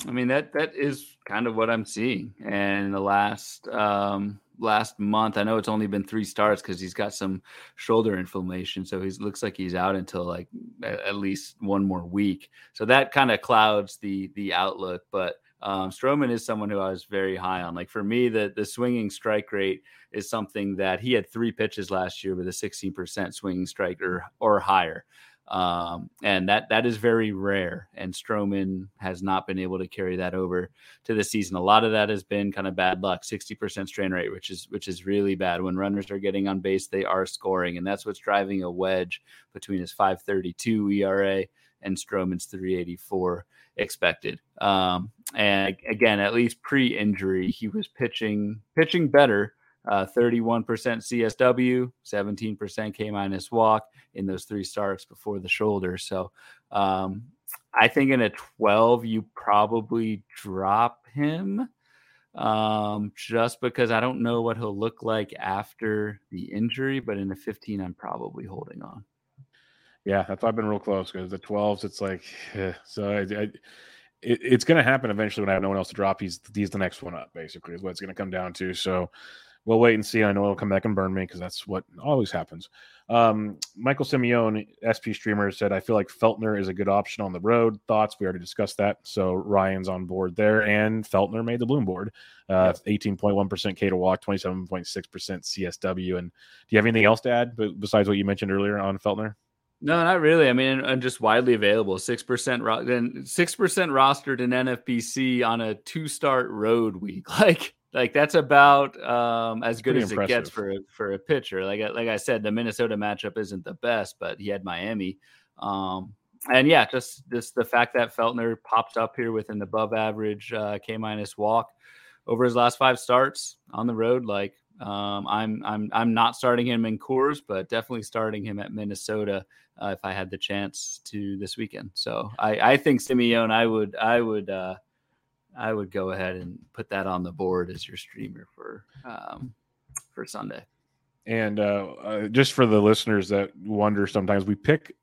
I mean that that is kind of what I'm seeing. And the last um, last month, I know it's only been three starts because he's got some shoulder inflammation, so he looks like he's out until like at least one more week. So that kind of clouds the the outlook. But um, Stroman is someone who I was very high on. Like for me, the the swinging strike rate is something that he had three pitches last year with a 16% swinging strike or or higher. Um, and that that is very rare. And Stroman has not been able to carry that over to the season. A lot of that has been kind of bad luck, 60% strand rate, which is which is really bad. When runners are getting on base, they are scoring, and that's what's driving a wedge between his 532 ERA and Stroman's 384 expected. Um, and again, at least pre-injury, he was pitching pitching better. Uh, 31% CSW, 17% K minus walk in those three starts before the shoulder. So um, I think in a 12, you probably drop him um, just because I don't know what he'll look like after the injury. But in a 15, I'm probably holding on. Yeah, that's why I've been real close because the 12s, it's like, eh, so I, I, it, it's going to happen eventually when I have no one else to drop. He's he's the next one up, basically, is what it's going to come down to. So we'll wait and see. I know it'll come back and burn me because that's what always happens. Um, Michael Simeone, SP streamer, said, I feel like Feltner is a good option on the road. Thoughts? We already discussed that. So Ryan's on board there. And Feltner made the Bloom board. Uh, 18.1% K to walk, 27.6% CSW. And do you have anything else to add besides what you mentioned earlier on Feltner? No, not really. I mean, and just widely available. Six percent, then six percent rostered in NFBC on a two-start road week. Like like that's about um, as good as impressive. it gets for for a pitcher. Like like I said, the Minnesota matchup isn't the best, but he had Miami. Um, and yeah, just just the fact that Feltner popped up here with an above average uh, K minus walk over his last five starts on the road, like um, I'm I'm I'm not starting him in Coors, but definitely starting him at Minnesota uh, if I had the chance to this weekend. So I, I think Simeon, I would I would uh, I would go ahead and put that on the board as your streamer for um, for Sunday. And uh, uh just for the listeners that wonder, sometimes we pick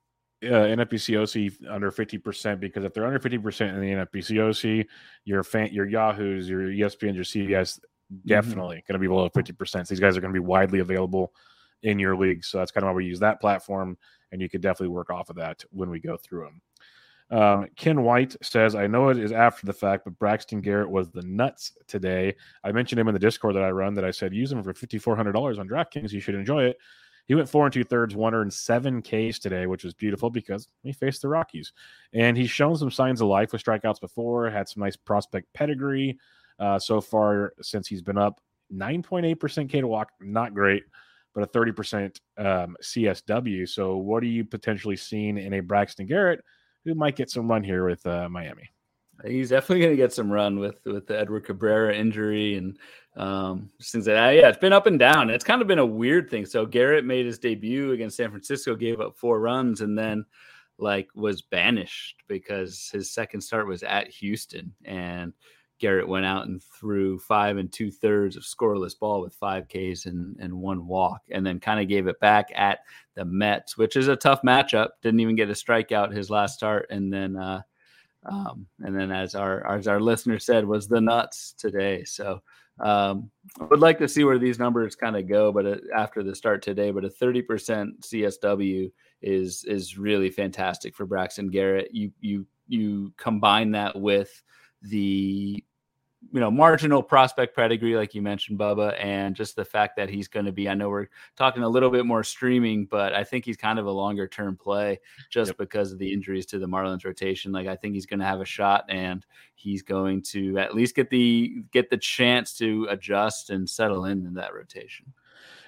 uh, NFBCOC under 50% because if they're under 50% in the NFBCOC, your fan, your Yahoos, your ESPN, your CBS, mm-hmm. definitely mm-hmm. going to be below 50%. So these guys are going to be widely available in your league. So that's kind of why we use that platform. And you could definitely work off of that when we go through them. Um, Ken White says, I know it is after the fact, but Braxton Garrett was the nuts today. I mentioned him in the Discord that I run that I said, use him for $5,400 on DraftKings. You should enjoy it. He went four and two thirds, one earned seven Ks today, which was beautiful because he faced the Rockies. And he's shown some signs of life with strikeouts before, had some nice prospect pedigree uh, so far since he's been up. 9.8% K to walk, not great, but a 30% um, CSW. So, what are you potentially seeing in a Braxton Garrett who might get some run here with uh, Miami? He's definitely going to get some run with with the Edward Cabrera injury and um, things like that. Yeah, it's been up and down. It's kind of been a weird thing. So Garrett made his debut against San Francisco, gave up four runs, and then like was banished because his second start was at Houston, and Garrett went out and threw five and two thirds of scoreless ball with five Ks and, and one walk, and then kind of gave it back at the Mets, which is a tough matchup. Didn't even get a strikeout his last start, and then uh, um, and then as our as our listener said, was the nuts today. So um, I would like to see where these numbers kind of go, but uh, after the start today, but a 30% CSW is is really fantastic for Braxton Garrett. You you you combine that with the you know marginal prospect pedigree like you mentioned bubba and just the fact that he's going to be i know we're talking a little bit more streaming but i think he's kind of a longer term play just yep. because of the injuries to the marlins rotation like i think he's going to have a shot and he's going to at least get the get the chance to adjust and settle in in that rotation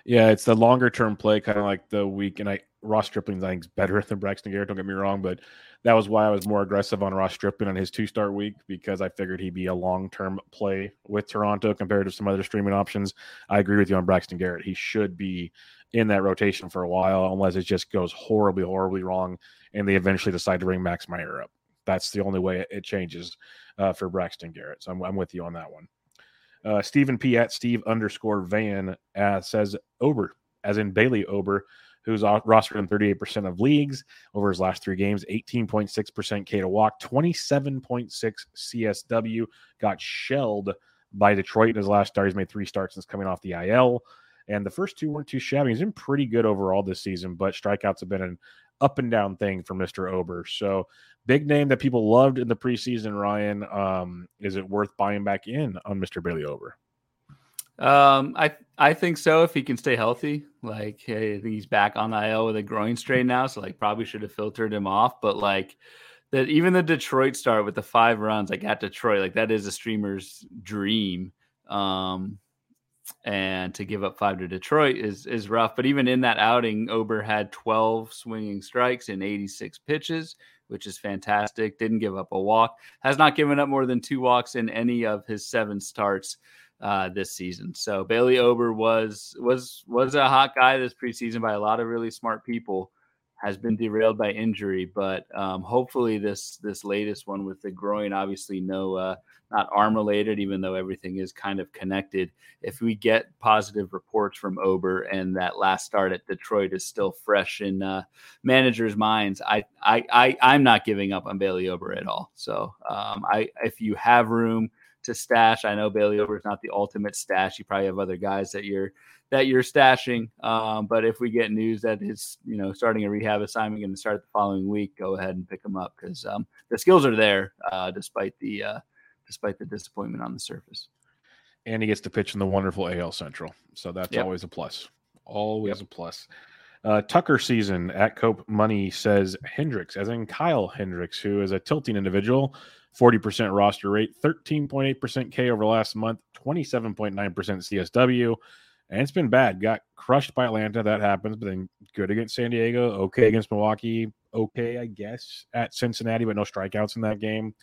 yeah it's the longer term play kind of like the week and i ross stripling i think is better than braxton garrett don't get me wrong but that was why I was more aggressive on Ross Stripling on his two start week because I figured he'd be a long term play with Toronto compared to some other streaming options. I agree with you on Braxton Garrett. He should be in that rotation for a while unless it just goes horribly, horribly wrong and they eventually decide to bring Max Meyer up. That's the only way it changes uh, for Braxton Garrett. So I'm, I'm, with you on that one. Uh, Stephen P at Steve underscore Van uh, says Ober, as in Bailey Ober who's rostered in 38% of leagues over his last three games, 18.6% K to walk, 27.6 CSW, got shelled by Detroit in his last start. He's made three starts since coming off the IL. And the first two weren't too shabby. He's been pretty good overall this season, but strikeouts have been an up and down thing for Mr. Ober. So big name that people loved in the preseason, Ryan. Um, is it worth buying back in on Mr. Bailey Ober? Um, I I think so if he can stay healthy. Like hey, I think he's back on the IL with a groin strain now, so like probably should have filtered him off. But like that, even the Detroit start with the five runs, like at Detroit, like that is a streamer's dream. Um, and to give up five to Detroit is is rough. But even in that outing, Ober had 12 swinging strikes in 86 pitches, which is fantastic. Didn't give up a walk. Has not given up more than two walks in any of his seven starts uh, this season. So Bailey Ober was was was a hot guy this preseason by a lot of really smart people. Has been derailed by injury, but um, hopefully this this latest one with the groin, obviously no uh, not arm related, even though everything is kind of connected. If we get positive reports from Ober and that last start at Detroit is still fresh in uh, managers' minds, I, I I I'm not giving up on Bailey Ober at all. So um, I if you have room to stash. I know Bailey Ober is not the ultimate stash. You probably have other guys that you're that you're stashing. Um, but if we get news that he's you know starting a rehab assignment and start the following week, go ahead and pick him up because um, the skills are there uh, despite the uh, despite the disappointment on the surface. And he gets to pitch in the wonderful AL Central, so that's yep. always a plus. Always yep. a plus. Uh, Tucker season at Cope Money says Hendricks, as in Kyle Hendricks, who is a tilting individual, 40% roster rate, 13.8% K over last month, 27.9% CSW. And it's been bad. Got crushed by Atlanta. That happens, but then good against San Diego, okay against Milwaukee, okay, I guess, at Cincinnati, but no strikeouts in that game.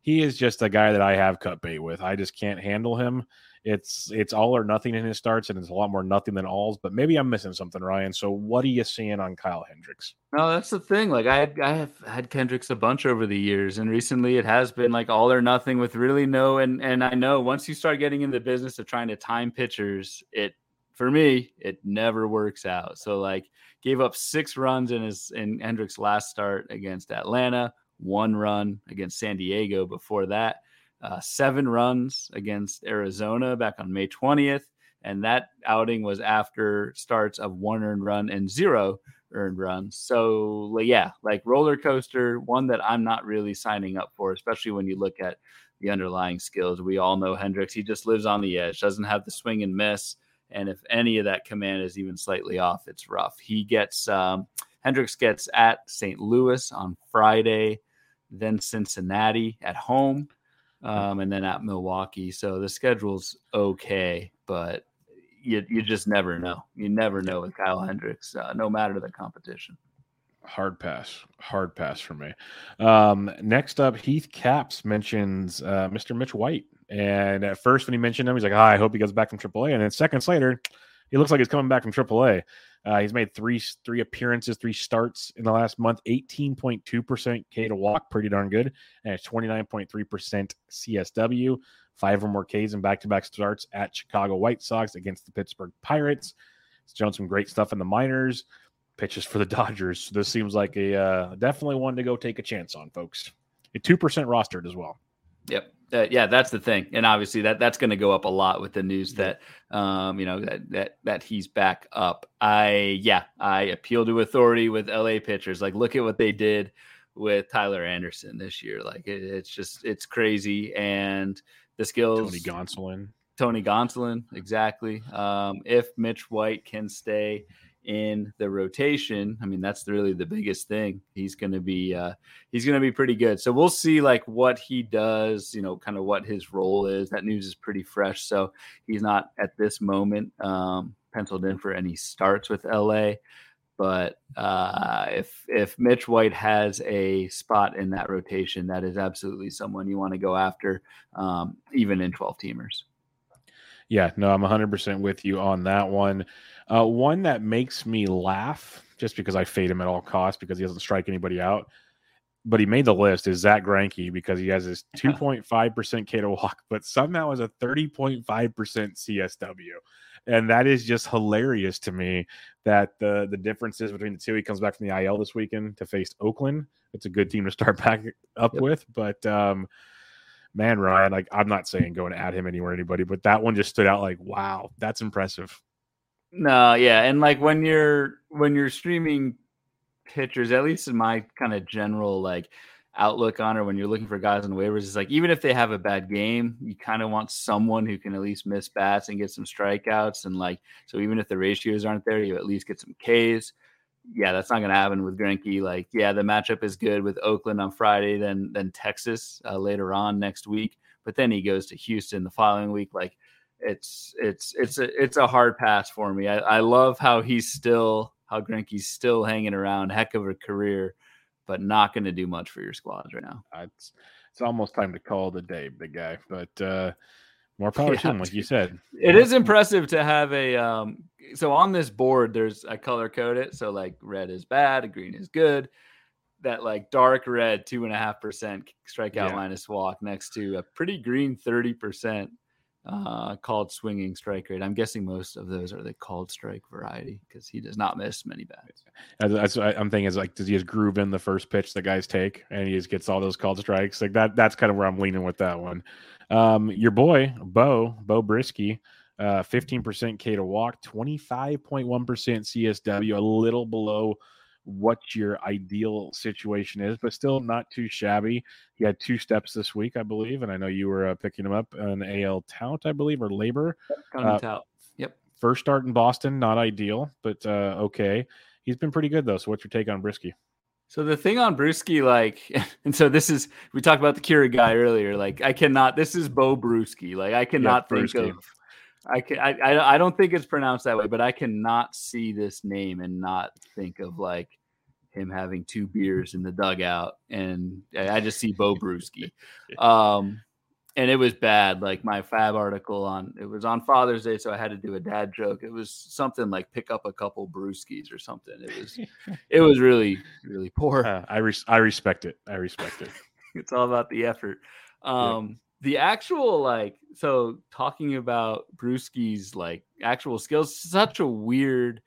He is just a guy that I have cut bait with. I just can't handle him it's it's all or nothing in his starts, and it's a lot more nothing than alls. But maybe I'm missing something, Ryan. So what are you seeing on Kyle Hendricks? No, that's the thing. Like I I have had Hendricks a bunch over the years, and recently it has been like all or nothing with really no. And and I know once you start getting in the business of trying to time pitchers, it for me it never works out. So like gave up six runs in his in Hendricks' last start against Atlanta, one run against San Diego before that uh, seven runs against Arizona back on May 20th. And that outing was after starts of one earned run and zero earned runs. So, yeah, like roller coaster, one that I'm not really signing up for, especially when you look at the underlying skills. We all know Hendricks, he just lives on the edge, doesn't have the swing and miss. And if any of that command is even slightly off, it's rough. He gets, um, Hendricks gets at St. Louis on Friday, then Cincinnati at home um, and then at Milwaukee. So the schedule's okay, but you you just never know. You never know with Kyle Hendricks, uh, no matter the competition. Hard pass, hard pass for me. Um, next up, Heath Caps mentions uh, Mr. Mitch White, and at first when he mentioned him, he's like, oh, "I hope he goes back from AAA," and then seconds later, he looks like he's coming back from AAA. Uh, he's made three three appearances, three starts in the last month. Eighteen point two percent K to walk, pretty darn good, and twenty nine point three percent CSW. Five or more Ks in back to back starts at Chicago White Sox against the Pittsburgh Pirates. He's shown some great stuff in the minors. Pitches for the Dodgers. This seems like a uh, definitely one to go take a chance on, folks. A two percent rostered as well. Yep uh, yeah, that's the thing, and obviously that that's going to go up a lot with the news that um, you know that that that he's back up. I yeah, I appeal to authority with LA pitchers. Like, look at what they did with Tyler Anderson this year. Like, it, it's just it's crazy, and the skills. Tony Gonsolin. Tony Gonsolin, exactly. Um, if Mitch White can stay in the rotation, I mean that's really the biggest thing. He's going to be uh, he's going to be pretty good. So we'll see like what he does. You know, kind of what his role is. That news is pretty fresh, so he's not at this moment um, penciled in for any starts with LA. But uh, if if Mitch White has a spot in that rotation, that is absolutely someone you want to go after, um, even in twelve teamers. Yeah, no, I'm 100% with you on that one. Uh, one that makes me laugh just because I fade him at all costs because he doesn't strike anybody out. But he made the list is Zack Greinke because he has his 2.5% K to walk, but somehow has a 30.5% CSW. And that is just hilarious to me that the the differences between the two. He comes back from the IL this weekend to face Oakland. It's a good team to start back up yep. with, but um, man, Ryan, like I'm not saying going to add him anywhere, anybody, but that one just stood out like, wow, that's impressive. No, yeah, and like when you're when you're streaming pitchers, at least in my kind of general like outlook on or when you're looking for guys on waivers, it's like even if they have a bad game, you kind of want someone who can at least miss bats and get some strikeouts. And like, so even if the ratios aren't there, you at least get some Ks yeah, that's not going to happen with Greinke. Like, yeah, the matchup is good with Oakland on Friday, then then Texas uh, later on next week, but then he goes to Houston the following week. Like, it's it's it's a it's a hard pass for me. I, I love how he's still how Greinke's still hanging around, heck of a career, but not going to do much for your squads right now. It's it's almost time to call the day, big guy. But uh, more power yeah. to him, like you said. It is impressive to have a um so on this board there's I color code it. So like red is bad, green is good. That like dark red two and a half percent strikeout yeah. minus walk next to a pretty green 30 percent uh, called swinging strike rate. I'm guessing most of those are the called strike variety because he does not miss many bats. That's I'm thinking is like, does he just groove in the first pitch the guys take and he just gets all those called strikes? Like that, that's kind of where I'm leaning with that one. Um, your boy, Bo, Beau Brieske, uh, 15% K to walk, 25.1% CSW, a little below what your ideal situation is, but still not too shabby. He had two steps this week, I believe, and I know you were uh, picking him up an AL tout, I believe, or labor. Uh, tout. Yep. First start in Boston, not ideal, but uh, okay. he's been pretty good though. So what's your take on Brieske? So the thing on Brieske, like, and so this is we talked about the Keurig guy earlier. Like, I cannot. This is Bo Bruschi. Like, I cannot yeah, think of. I can. I, I don't think it's pronounced that way, but I cannot see this name and not think of like him having two beers in the dugout, and I just see Bo Brewski. Um, and it was bad. Like my FAAB article on it was on Father's Day, so I had to do a dad joke. It was something like pick up a couple brewskis or something. It was it was really really poor. Uh, I res- I respect it. I respect it. it's all about the effort. Um. The actual like so talking about Bruschi's like actual skills, such a weird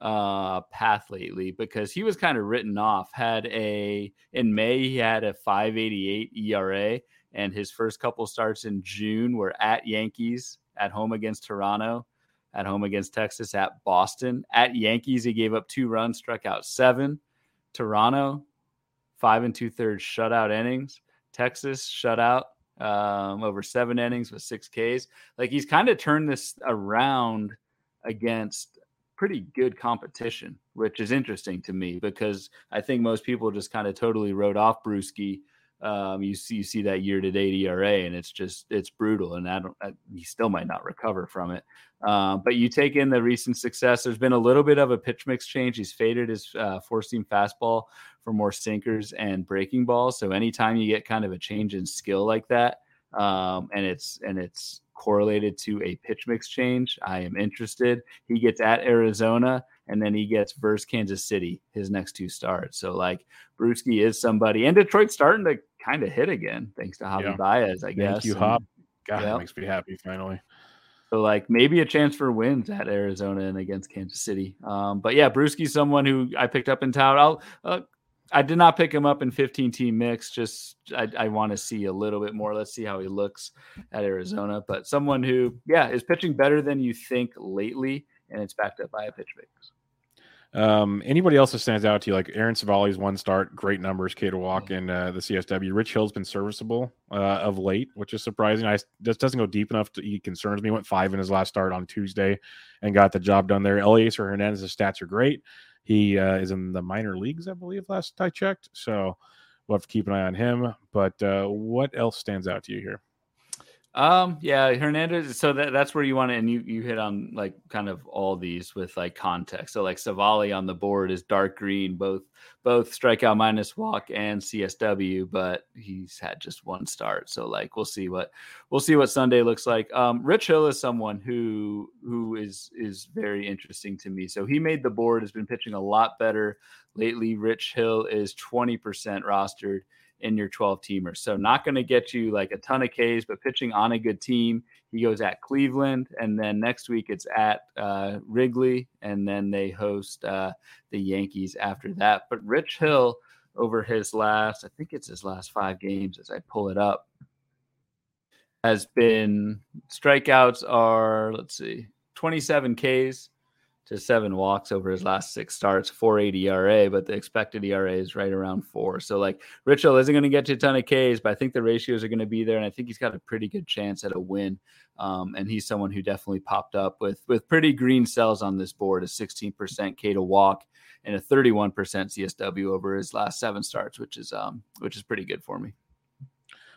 uh path lately because he was kind of written off. Had a in May he had a 588 ERA and his first couple starts in June were at Yankees, at home against Toronto, at home against Texas, at Boston. At Yankees, he gave up two runs, struck out seven. Toronto, five and two thirds shutout innings. Texas, shutout um, over seven innings with six Ks. Like he's kind of turned this around against pretty good competition, which is interesting to me because I think most people just kind of totally wrote off Bruschi um, you see you see that year to date ERA, and it's just it's brutal. And I don't, I, he still might not recover from it. Uh, but you take in the recent success. There's been a little bit of a pitch mix change. He's faded his uh, four seam fastball for more sinkers and breaking balls. So anytime you get kind of a change in skill like that, um, and it's and it's correlated to a pitch mix change, I am interested. He gets at Arizona and then he gets versus Kansas City his next two starts. So like Bruschi is somebody, and Detroit's starting to kind of hit again thanks to Javi yeah. Baez, I guess. Thank you, Hop. God, that makes me happy finally. So like maybe a chance for wins at Arizona and against Kansas City. Um, but yeah, Bruschi's someone who I picked up in town. I'll uh, I did not pick him up in 15 team mix. Just I, I want to see a little bit more. Let's see how he looks at Arizona. But someone who, yeah, is pitching better than you think lately, and it's backed up by a pitch mix. Um, anybody else that stands out to you, like Aaron Civale's one start, great numbers, K to walk in uh, the CSW. Rich Hill's been serviceable uh, of late, which is surprising. I just doesn't go deep enough to he concerns me. Went five in his last start on Tuesday and got the job done there. Elieser Hernandez's stats are great. He uh, is in the minor leagues, I believe, last I checked. So we'll have to keep an eye on him. But uh, what else stands out to you here? Um, yeah, Hernandez. So that, that's where you want to, and you you hit on like kind of all these with like context. So like Civale on the board is dark green, both both strikeout minus walk and CSW, but he's had just one start. So like we'll see what we'll see what Sunday looks like. Um, Rich Hill is someone who who is is very interesting to me. So he made the board, has been pitching a lot better lately. Rich Hill is twenty percent rostered in your 12 teamer. So not going to get you like a ton of Ks, but pitching on a good team. He goes at Cleveland, and then next week it's at uh, Wrigley, and then they host uh, the Yankees after that. But Rich Hill over his last, I think it's his last five games as I pull it up, has been strikeouts are let's see, 27 Ks, to seven walks over his last six starts, 480 ERA, but the expected ERA is right around four. So like Rich Hill isn't going to get to a ton of Ks, but I think the ratios are going to be there, and I think he's got a pretty good chance at a win. Um, and he's someone who definitely popped up with with pretty green cells on this board, a 16% K to walk and a 31% CSW over his last seven starts, which is um which is pretty good for me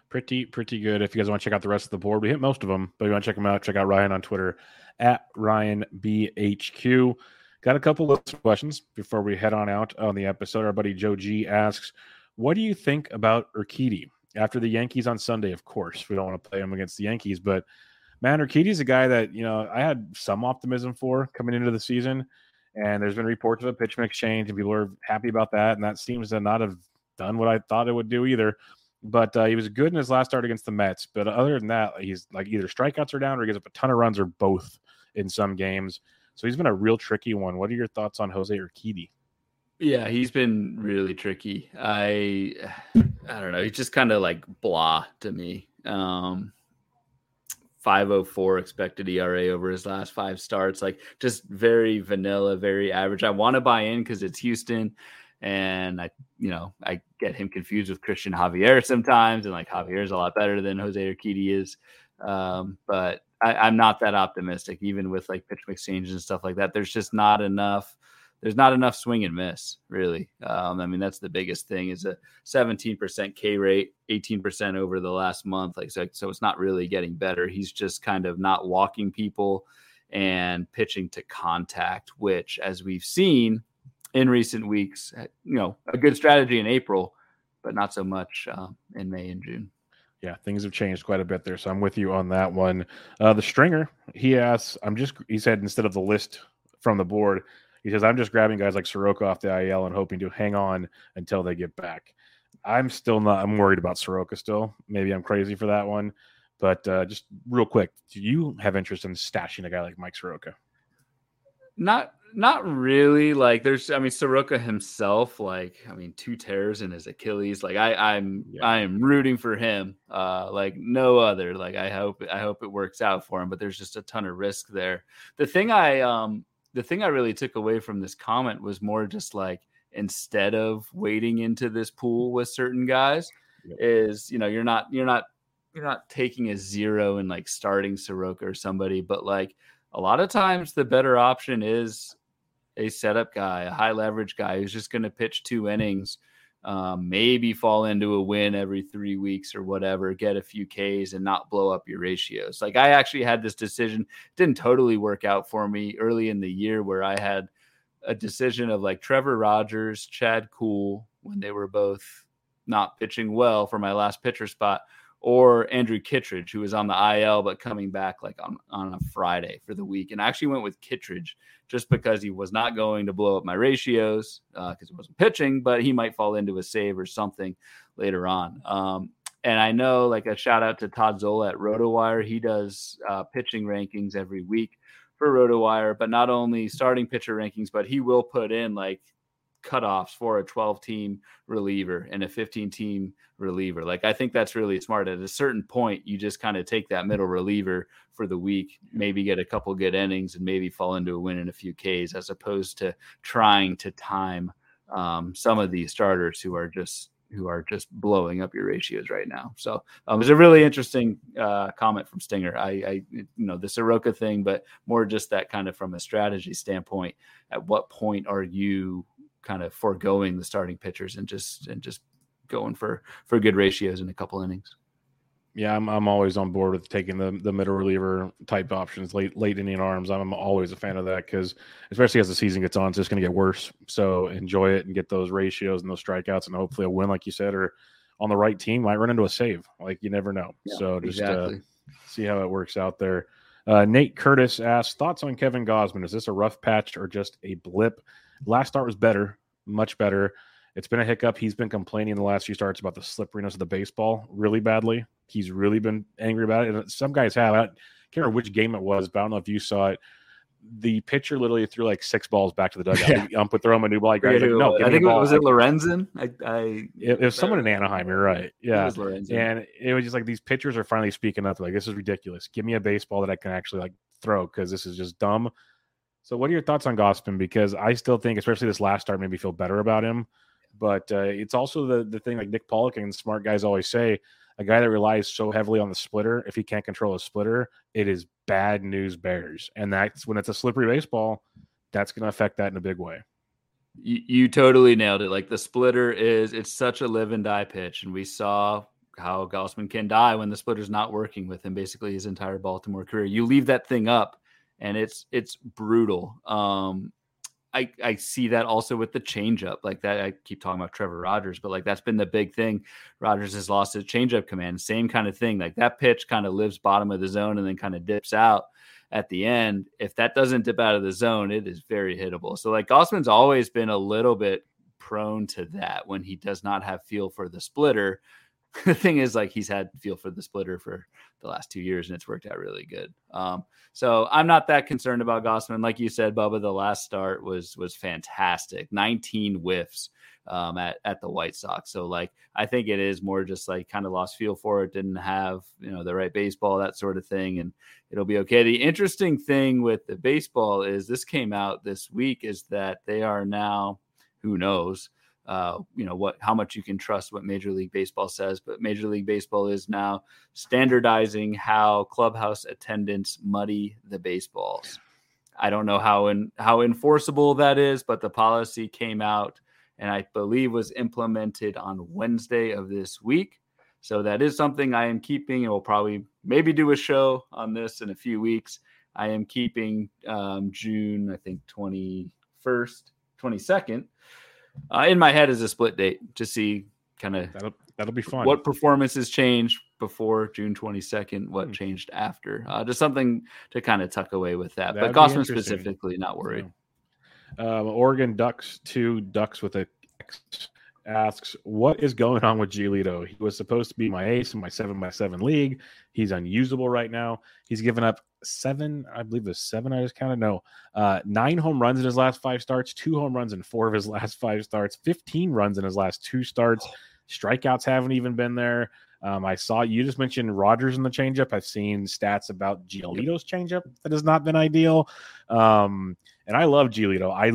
pretty pretty good. If you guys want to check out the rest of the board, we hit most of them, but if you want to check them out, check out Ryan on Twitter at Ryan BHQ. Got a couple of questions before we head on out on the episode. Our buddy Joe G asks, "What do you think about Urquidy after the Yankees on Sunday?" Of course, we don't want to play him against the Yankees, but man, Urquidy's a guy that you know I had some optimism for coming into the season, and there's been reports of a pitch mix change, and people are happy about that, and that seems to not have done what I thought it would do either. But uh, he was good in his last start against the Mets. But other than that, he's like either strikeouts are down or he gives up a ton of runs or both in some games. So he's been a real tricky one. What are your thoughts on Jose Urquidy? Yeah, he's been really tricky. I I don't know. He's just kind of like blah to me. Um 504 expected ERA over his last five starts. Like just very vanilla, very average. I want to buy in because it's Houston and I, you know, I get him confused with Christian Javier sometimes, and like Javier is a lot better than Jose Urquidy is. Um, but I, am not that optimistic, even with like pitch exchanges and stuff like that. There's just not enough there's not enough swing and miss, really. Um, I mean, that's the biggest thing is a 17% K rate, 18% over the last month. Like so, so it's not really getting better. He's just kind of not walking people and pitching to contact, which, as we've seen in recent weeks, you know, a good strategy in April, but not so much uh, in May and June. Yeah, things have changed quite a bit there. So I'm with you on that one. Uh, the stringer, he asks, I'm just, he said, instead of the list from the board, he says, I'm just grabbing guys like Soroka off the IL and hoping to hang on until they get back. I'm still not, I'm worried about Soroka still. Maybe I'm crazy for that one. But uh, just real quick, do you have interest in stashing a guy like Mike Soroka? Not not really. Like there's I mean Soroka himself, like I mean, two tears in his Achilles. Like I, I'm yeah. I am rooting for him. Uh like no other. Like I hope I hope it works out for him, but there's just a ton of risk there. The thing I um the thing I really took away from this comment was more just like instead of wading into this pool with certain guys, yep. is you know, you're not you're not you're not taking a zero and like starting Soroka or somebody, but like a lot of times the better option is a setup guy, a high leverage guy who's just going to pitch two innings, um, maybe fall into a win every three weeks or whatever, get a few Ks and not blow up your ratios. Like I actually had this decision, didn't totally work out for me early in the year where I had a decision of like Trevor Rogers, Chad Kuhl, when they were both not pitching well for my last pitcher spot or Andrew Kittredge, who was on the IL but coming back like on, on a Friday for the week. And I actually went with Kittredge just because he was not going to blow up my ratios because uh, he wasn't pitching, but he might fall into a save or something later on. Um, and I know, like a shout out to Todd Zola at RotoWire, he does uh, pitching rankings every week for RotoWire, but not only starting pitcher rankings, but he will put in like cutoffs for a 12 team reliever and a 15 team reliever. Like I think that's really smart. At a certain point, you just kind of take that middle reliever for the week, maybe get a couple good innings and maybe fall into a win in a few Ks as opposed to trying to time um, some of these starters who are just who are just blowing up your ratios right now. So um, it was a really interesting uh, comment from Stinger. I, I, you know, the Soroka thing, but more just that kind of from a strategy standpoint. At what point are you kind of foregoing the starting pitchers and just and just going for for good ratios in a couple innings. Yeah, I'm I'm always on board with taking the the middle reliever type options late late inning arms. I'm always a fan of that because especially as the season gets on, it's just going to get worse. So enjoy it and get those ratios and those strikeouts and hopefully a win, like you said, or on the right team might run into a save. Like you never know. Yeah, so just uh, exactly. uh, see how it works out there. Uh, Nate Curtis asks thoughts on Kevin Gausman. Is this a rough patch or just a blip? Last start was better, much better. It's been a hiccup. He's been complaining the last few starts about the slipperiness of the baseball really badly. He's really been angry about it. And some guys have. I can't remember which game it was, but I don't know if you saw it. The pitcher literally threw like six balls back to the dugout. Yeah. The ump would throw him a new ball. Like, no, I think it was it Lorenzen. I, I it, it was someone in Anaheim. You're right. Yeah, it and it was just like these pitchers are finally speaking up. Like this is ridiculous. Give me a baseball that I can actually like throw because this is just dumb. So, what are your thoughts on Gausman? Because I still think, especially this last start, made me feel better about him. But uh, it's also the the thing like Nick Pollack and smart guys always say, a guy that relies so heavily on the splitter, if he can't control a splitter, it is bad news bears. And that's when it's a slippery baseball, that's going to affect that in a big way. You, you totally nailed it. Like the splitter is, it's such a live and die pitch. And we saw how Gausman can die when the splitter's not working with him basically his entire Baltimore career. You leave that thing up and it's it's brutal. Um, I, I see that also with the changeup like that. I keep talking about Trevor Rogers, but like that's been the big thing. Rogers has lost his changeup command. Same kind of thing. Like that pitch kind of lives bottom of the zone and then kind of dips out at the end. If that doesn't dip out of the zone, it is very hittable. So like Gausman's always been a little bit prone to that when he does not have feel for the splitter. the thing is, like he's had feel for the splitter for the last two years, and it's worked out really good. Um, so I'm not that concerned about Gausman. Like you said, Bubba, the last start was was fantastic. 19 whiffs um, at at the White Sox. So like I think it is more just like kind of lost feel for it, didn't have you know the right baseball, that sort of thing, and it'll be okay. The interesting thing with the baseball is this came out this week is that they are now who knows uh, you know what how much you can trust what Major League Baseball says, but Major League Baseball is now standardizing how clubhouse attendants muddy the baseballs. I don't know how in, how enforceable that is, but the policy came out and I believe was implemented on Wednesday of this week. So that is something I am keeping, and we'll probably maybe do a show on this in a few weeks. I am keeping um, June, I think twenty first, twenty second, uh, in my head as a split date to see kind of that'll that'll be fun. What performances changed before June twenty second? What mm. changed after? Uh, just something to kind of tuck away with that. That'd but Gausman specifically, not worried. Yeah. Um, Oregon Ducks two Ducks with a X asks, "What is going on with Giolito? He was supposed to be my ace in my seven by seven league. He's unusable right now. He's given up seven, I believe it's seven. I just counted. No, uh, nine home runs in his last five starts, two home runs in four of his last five starts, fifteen runs in his last two starts. Strikeouts haven't even been there. Um, I saw you just mentioned Rogers in the changeup. I've seen stats about Giolito's changeup that has not been ideal. Um, and I love Giolito. I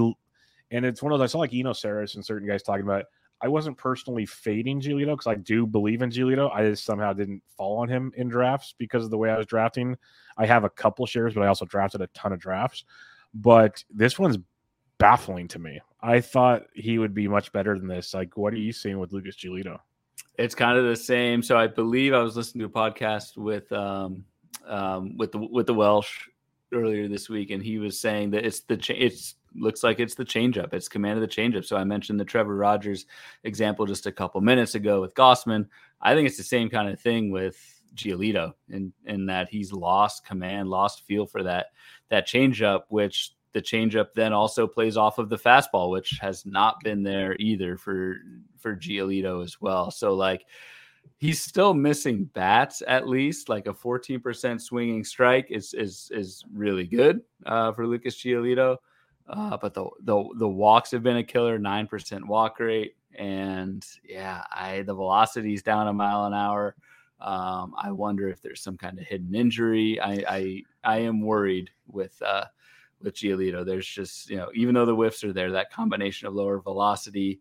and it's one of those I saw like Eno Sarris and certain guys talking about. It. I wasn't personally fading Giolito because I do believe in Giolito. I just somehow didn't fall on him in drafts because of the way I was drafting. I have a couple shares, but I also drafted a ton of drafts. But this one's baffling to me. I thought he would be much better than this. Like, what are you seeing with Lucas Giolito? It's kind of the same. So I believe I was listening to a podcast with um, um, with the with the Welsh earlier this week, and he was saying that it's the it's looks like it's the changeup. It's command of the changeup. So I mentioned the Trevor Rogers example just a couple minutes ago with Gausman. I think it's the same kind of thing with Giolito in in that he's lost command, lost feel for that that changeup, which the changeup then also plays off of the fastball, which has not been there either for for Giolito as well. So like he's still missing bats at least like a 14% swinging strike is is is really good uh, for Lucas Giolito. Uh, but the, the the walks have been a killer, nine percent walk rate, and yeah, I the velocity is down a mile an hour. Um, I wonder if there's some kind of hidden injury. I I, I am worried with uh, with Giolito. There's just you know even though the whiffs are there, that combination of lower velocity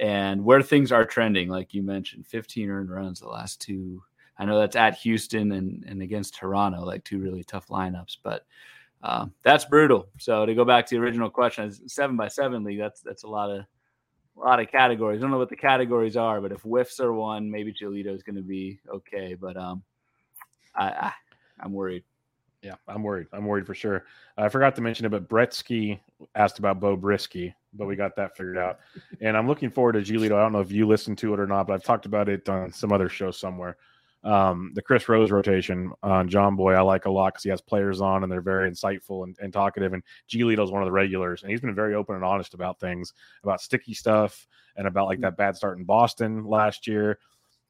and where things are trending, like you mentioned, 15 earned runs the last two. I know that's at Houston and, and against Toronto, like two really tough lineups, but uh, that's brutal. So to go back to the original question, seven by seven league, that's that's a lot of a lot of categories. I don't know what the categories are, but if whiffs are one, maybe Giolito is going to be okay. But um, I, I I'm worried. Yeah, I'm worried. I'm worried for sure. I forgot to mention it, but Bretsky asked about Beau Brieske, but we got that figured out. And I'm looking forward to Giolito. I don't know if you listened to it or not, but I've talked about it on some other show somewhere. Um, the Chris Rose rotation on Jomboy I like a lot because he has players on and they're very insightful and, and talkative. And Giolito is one of the regulars, and he's been very open and honest about things, about sticky stuff, and about like that bad start in Boston last year.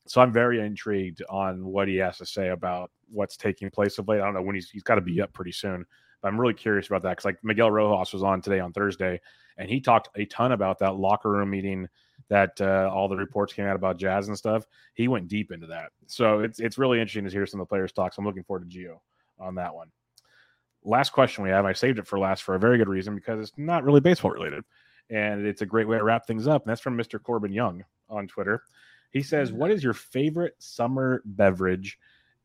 So I'm very intrigued on what he has to say about what's taking place of late. I don't know when he's he's got to be up pretty soon. But I'm really curious about that because like Miguel Rojas was on today on Thursday, and he talked a ton about that locker room meeting that uh, all the reports came out about Jazz and stuff. He went deep into that, so it's it's really interesting to hear some of the players talk. So I'm looking forward to Gio on that one. Last question we have, I saved it for last for a very good reason because it's not really baseball related, and it's a great way to wrap things up. And that's from Mr. Corbin Young on Twitter. He says, "What is your favorite summer beverage?"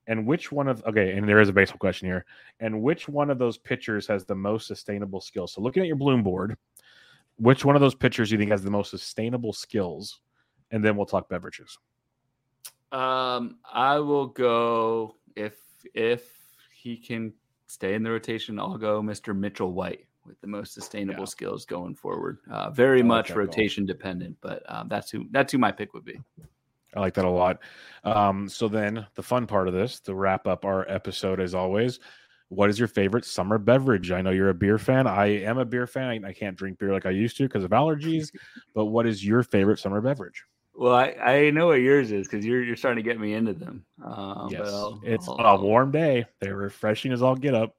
And which one of okay, and there is a baseball question here. And which one of those pitchers has the most sustainable skills? So looking at your bloom board, which one of those pitchers do you think has the most sustainable skills? And then we'll talk beverages. Um, I will go if if he can stay in the rotation, I'll go Mr. Mitchell White with the most sustainable yeah. skills going forward. Uh, very much rotation goal. dependent, but um, that's who that's who my pick would be. I like that a lot. Um, so then the fun part of this to wrap up our episode, as always, what is your favorite summer beverage? I know you're a beer fan. I am a beer fan. I, I can't drink beer like I used to because of allergies. but what is your favorite summer beverage? Well, I, I know what yours is because you're you're starting to get me into them. Um, yes, I'll, it's I'll, a warm day. They're refreshing as all get up.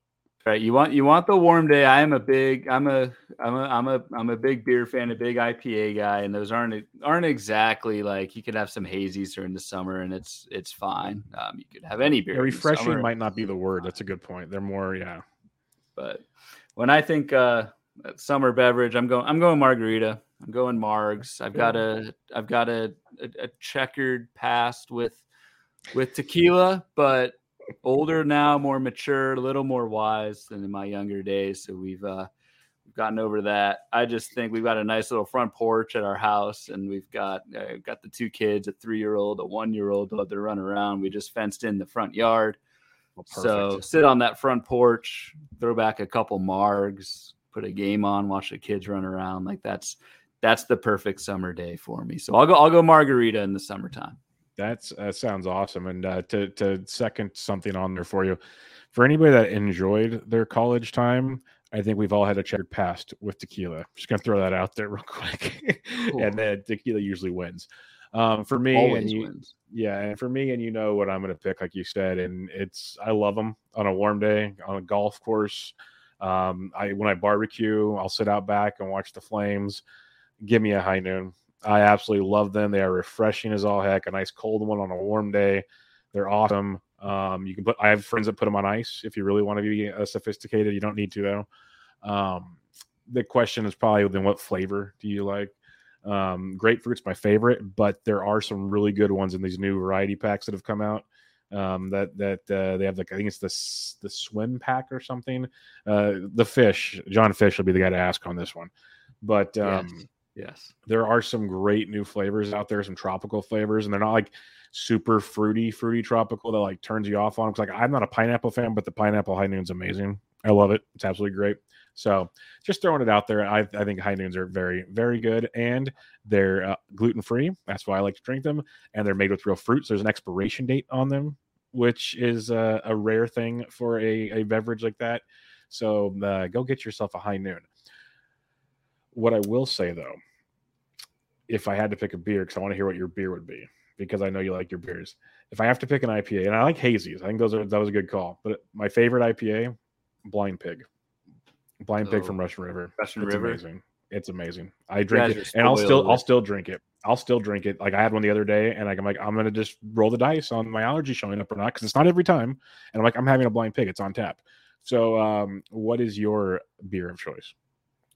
Right. You want you want the warm day. I am a big I'm a I'm a I'm a I'm a big beer fan, a big IPA guy, and those aren't aren't exactly like you could have some hazies during the summer and it's it's fine. Um, you could have any beer. Yeah, refreshing might not be the word. That's a good point. They're more yeah. But when I think uh summer beverage, I'm going I'm going margarita. I'm going margs. I've got a I've got a, a, a checkered past with with tequila, but older now, more mature, a little more wise than in my younger days. So we've uh, we've gotten over that. I just think we've got a nice little front porch at our house, and we've got uh, got the two kids, a three year old, a one year old, love to run around. We just fenced in the front yard. Well, so sit on that front porch, throw back a couple margs, put a game on, watch the kids run around. Like that's that's the perfect summer day for me. So I'll go I'll go margarita in the summertime. That's that sounds awesome. And uh, to to second something on there for you, for anybody that enjoyed their college time, I think we've all had a checkered past with tequila. Just gonna throw that out there real quick, cool. and then tequila usually wins. Um, for me, Always and you, wins. yeah, and for me, and you know what I'm gonna pick, like you said, and it's I love them on a warm day on a golf course. Um, I when I barbecue, I'll sit out back and watch the flames. Give me a high noon. I absolutely love them. They are refreshing as all heck. A nice cold one on a warm day. They're awesome. Um, you can put. I have friends that put them on ice if you really want to be a sophisticated. You don't need to though. Um, the question is probably then what flavor do you like? Um, grapefruit's my favorite, but there are some really good ones in these new variety packs that have come out. Um, that that uh, they have like I think it's the the swim pack or something. Uh, the fish, John Fish will be the guy to ask on this one, but um, yes. Yes, there are some great new flavors out there, some tropical flavors, and they're not like super fruity, fruity tropical that like turns you off on. Because like I'm not a pineapple fan, but the pineapple high noon's amazing. I love it. It's absolutely great. So just throwing it out there. I, I think high noons are very, very good and they're uh, gluten free. That's why I like to drink them. And they're made with real fruits. There's an expiration date on them, which is a, a rare thing for a, a beverage like that. So uh, go get yourself a high noon. What I will say though, if I had to pick a beer, because I want to hear what your beer would be, because I know you like your beers. If I have to pick an IPA, and I like hazies, I think those are that was a good call. But my favorite IPA, Blind Pig. Blind oh, Pig from Russian River. Russian it's River. Amazing. It's amazing. I drink it, and I'll still I'll still drink it. I'll still drink it. Like I had one the other day, and I'm like I'm gonna just roll the dice on my allergy showing up or not because it's not every time. And I'm like I'm having a blind pig. It's on tap. So, um, what is your beer of choice?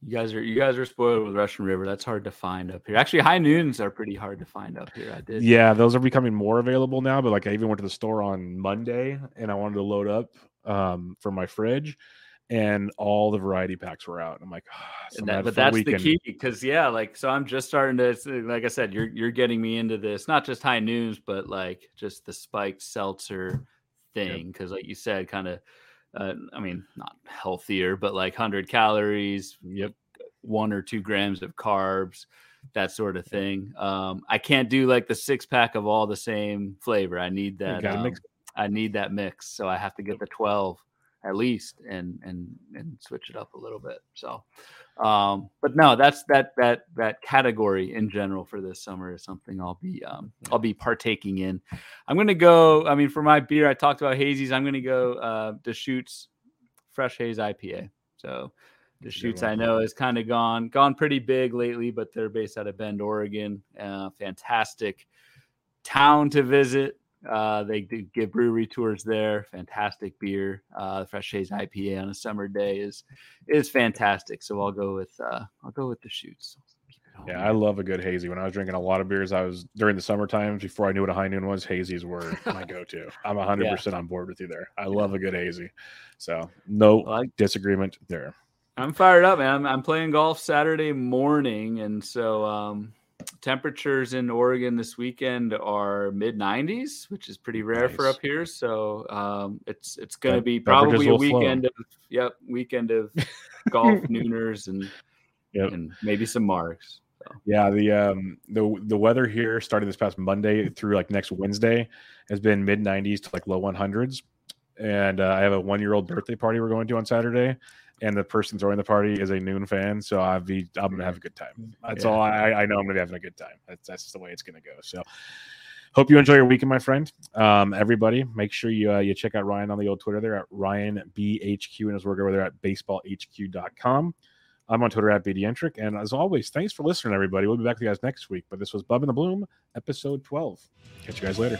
You guys are you guys are spoiled with Russian River. That's hard to find up here. Actually, high noons are pretty hard to find up here. I did. Yeah, those are becoming more available now. But like I even went to the store on Monday and I wanted to load up um, for my fridge and all the variety packs were out. And I'm like, oh, that, but that's the key because yeah, like so I'm just starting to like I said, you're you're getting me into this, not just high noons, but like just the spiked seltzer thing because yep. like you said, kind of. Uh, I mean, not healthier, but like 100 calories, yep, one or two grams of carbs, that sort of thing. Um, I can't do like the six pack of all the same flavor. I need that. Um, I need that mix, so I have to get the 12 at least and and and switch it up a little bit so um but no that's that that that category in general for this summer is something i'll be um i'll be partaking in. I'm gonna go i mean for my beer i talked about hazies i'm gonna go uh deschutes fresh haze ipa so deschutes i know has kind of gone gone pretty big lately but they're based out of bend oregon uh fantastic town to visit uh, they do give brewery tours there. Fantastic beer. Uh, the Fresh Haze IPA on a summer day is is fantastic. So I'll go with uh, I'll go with Deschutes. Yeah, I love a good hazy. When I was drinking a lot of beers, I was during the summer times before I knew what a high noon was. Hazies were my go-to. I'm 100 yeah. percent on board with you there. I love a good hazy. So no well, I, disagreement there. I'm fired up, man. I'm, I'm playing golf Saturday morning, and so um, temperatures in Oregon this weekend are mid 90s, which is pretty rare nice. for up here. So um, it's it's going to be probably a weekend flow. of yep weekend of golf nooners and yep. and maybe some marks. So. Yeah, the um the the weather here starting this past Monday through like next Wednesday has been mid 90s to like low 100s, and uh, I have a one year old birthday party we're going to on Saturday, and the person throwing the party is a noon fan, so I'll be I'm gonna have a good time. That's yeah. all I, I know. I'm gonna be having a good time. That's that's the way it's gonna go. So hope you enjoy your weekend, my friend. Um, everybody, make sure you uh, you check out Ryan on the old Twitter there at Ryan BHQ and his work over there at baseballhq.com. I'm on Twitter at BDentric. And as always, thanks for listening, everybody. We'll be back with you guys next week. But this was Bub and the Bloom, episode 12. Catch you guys later.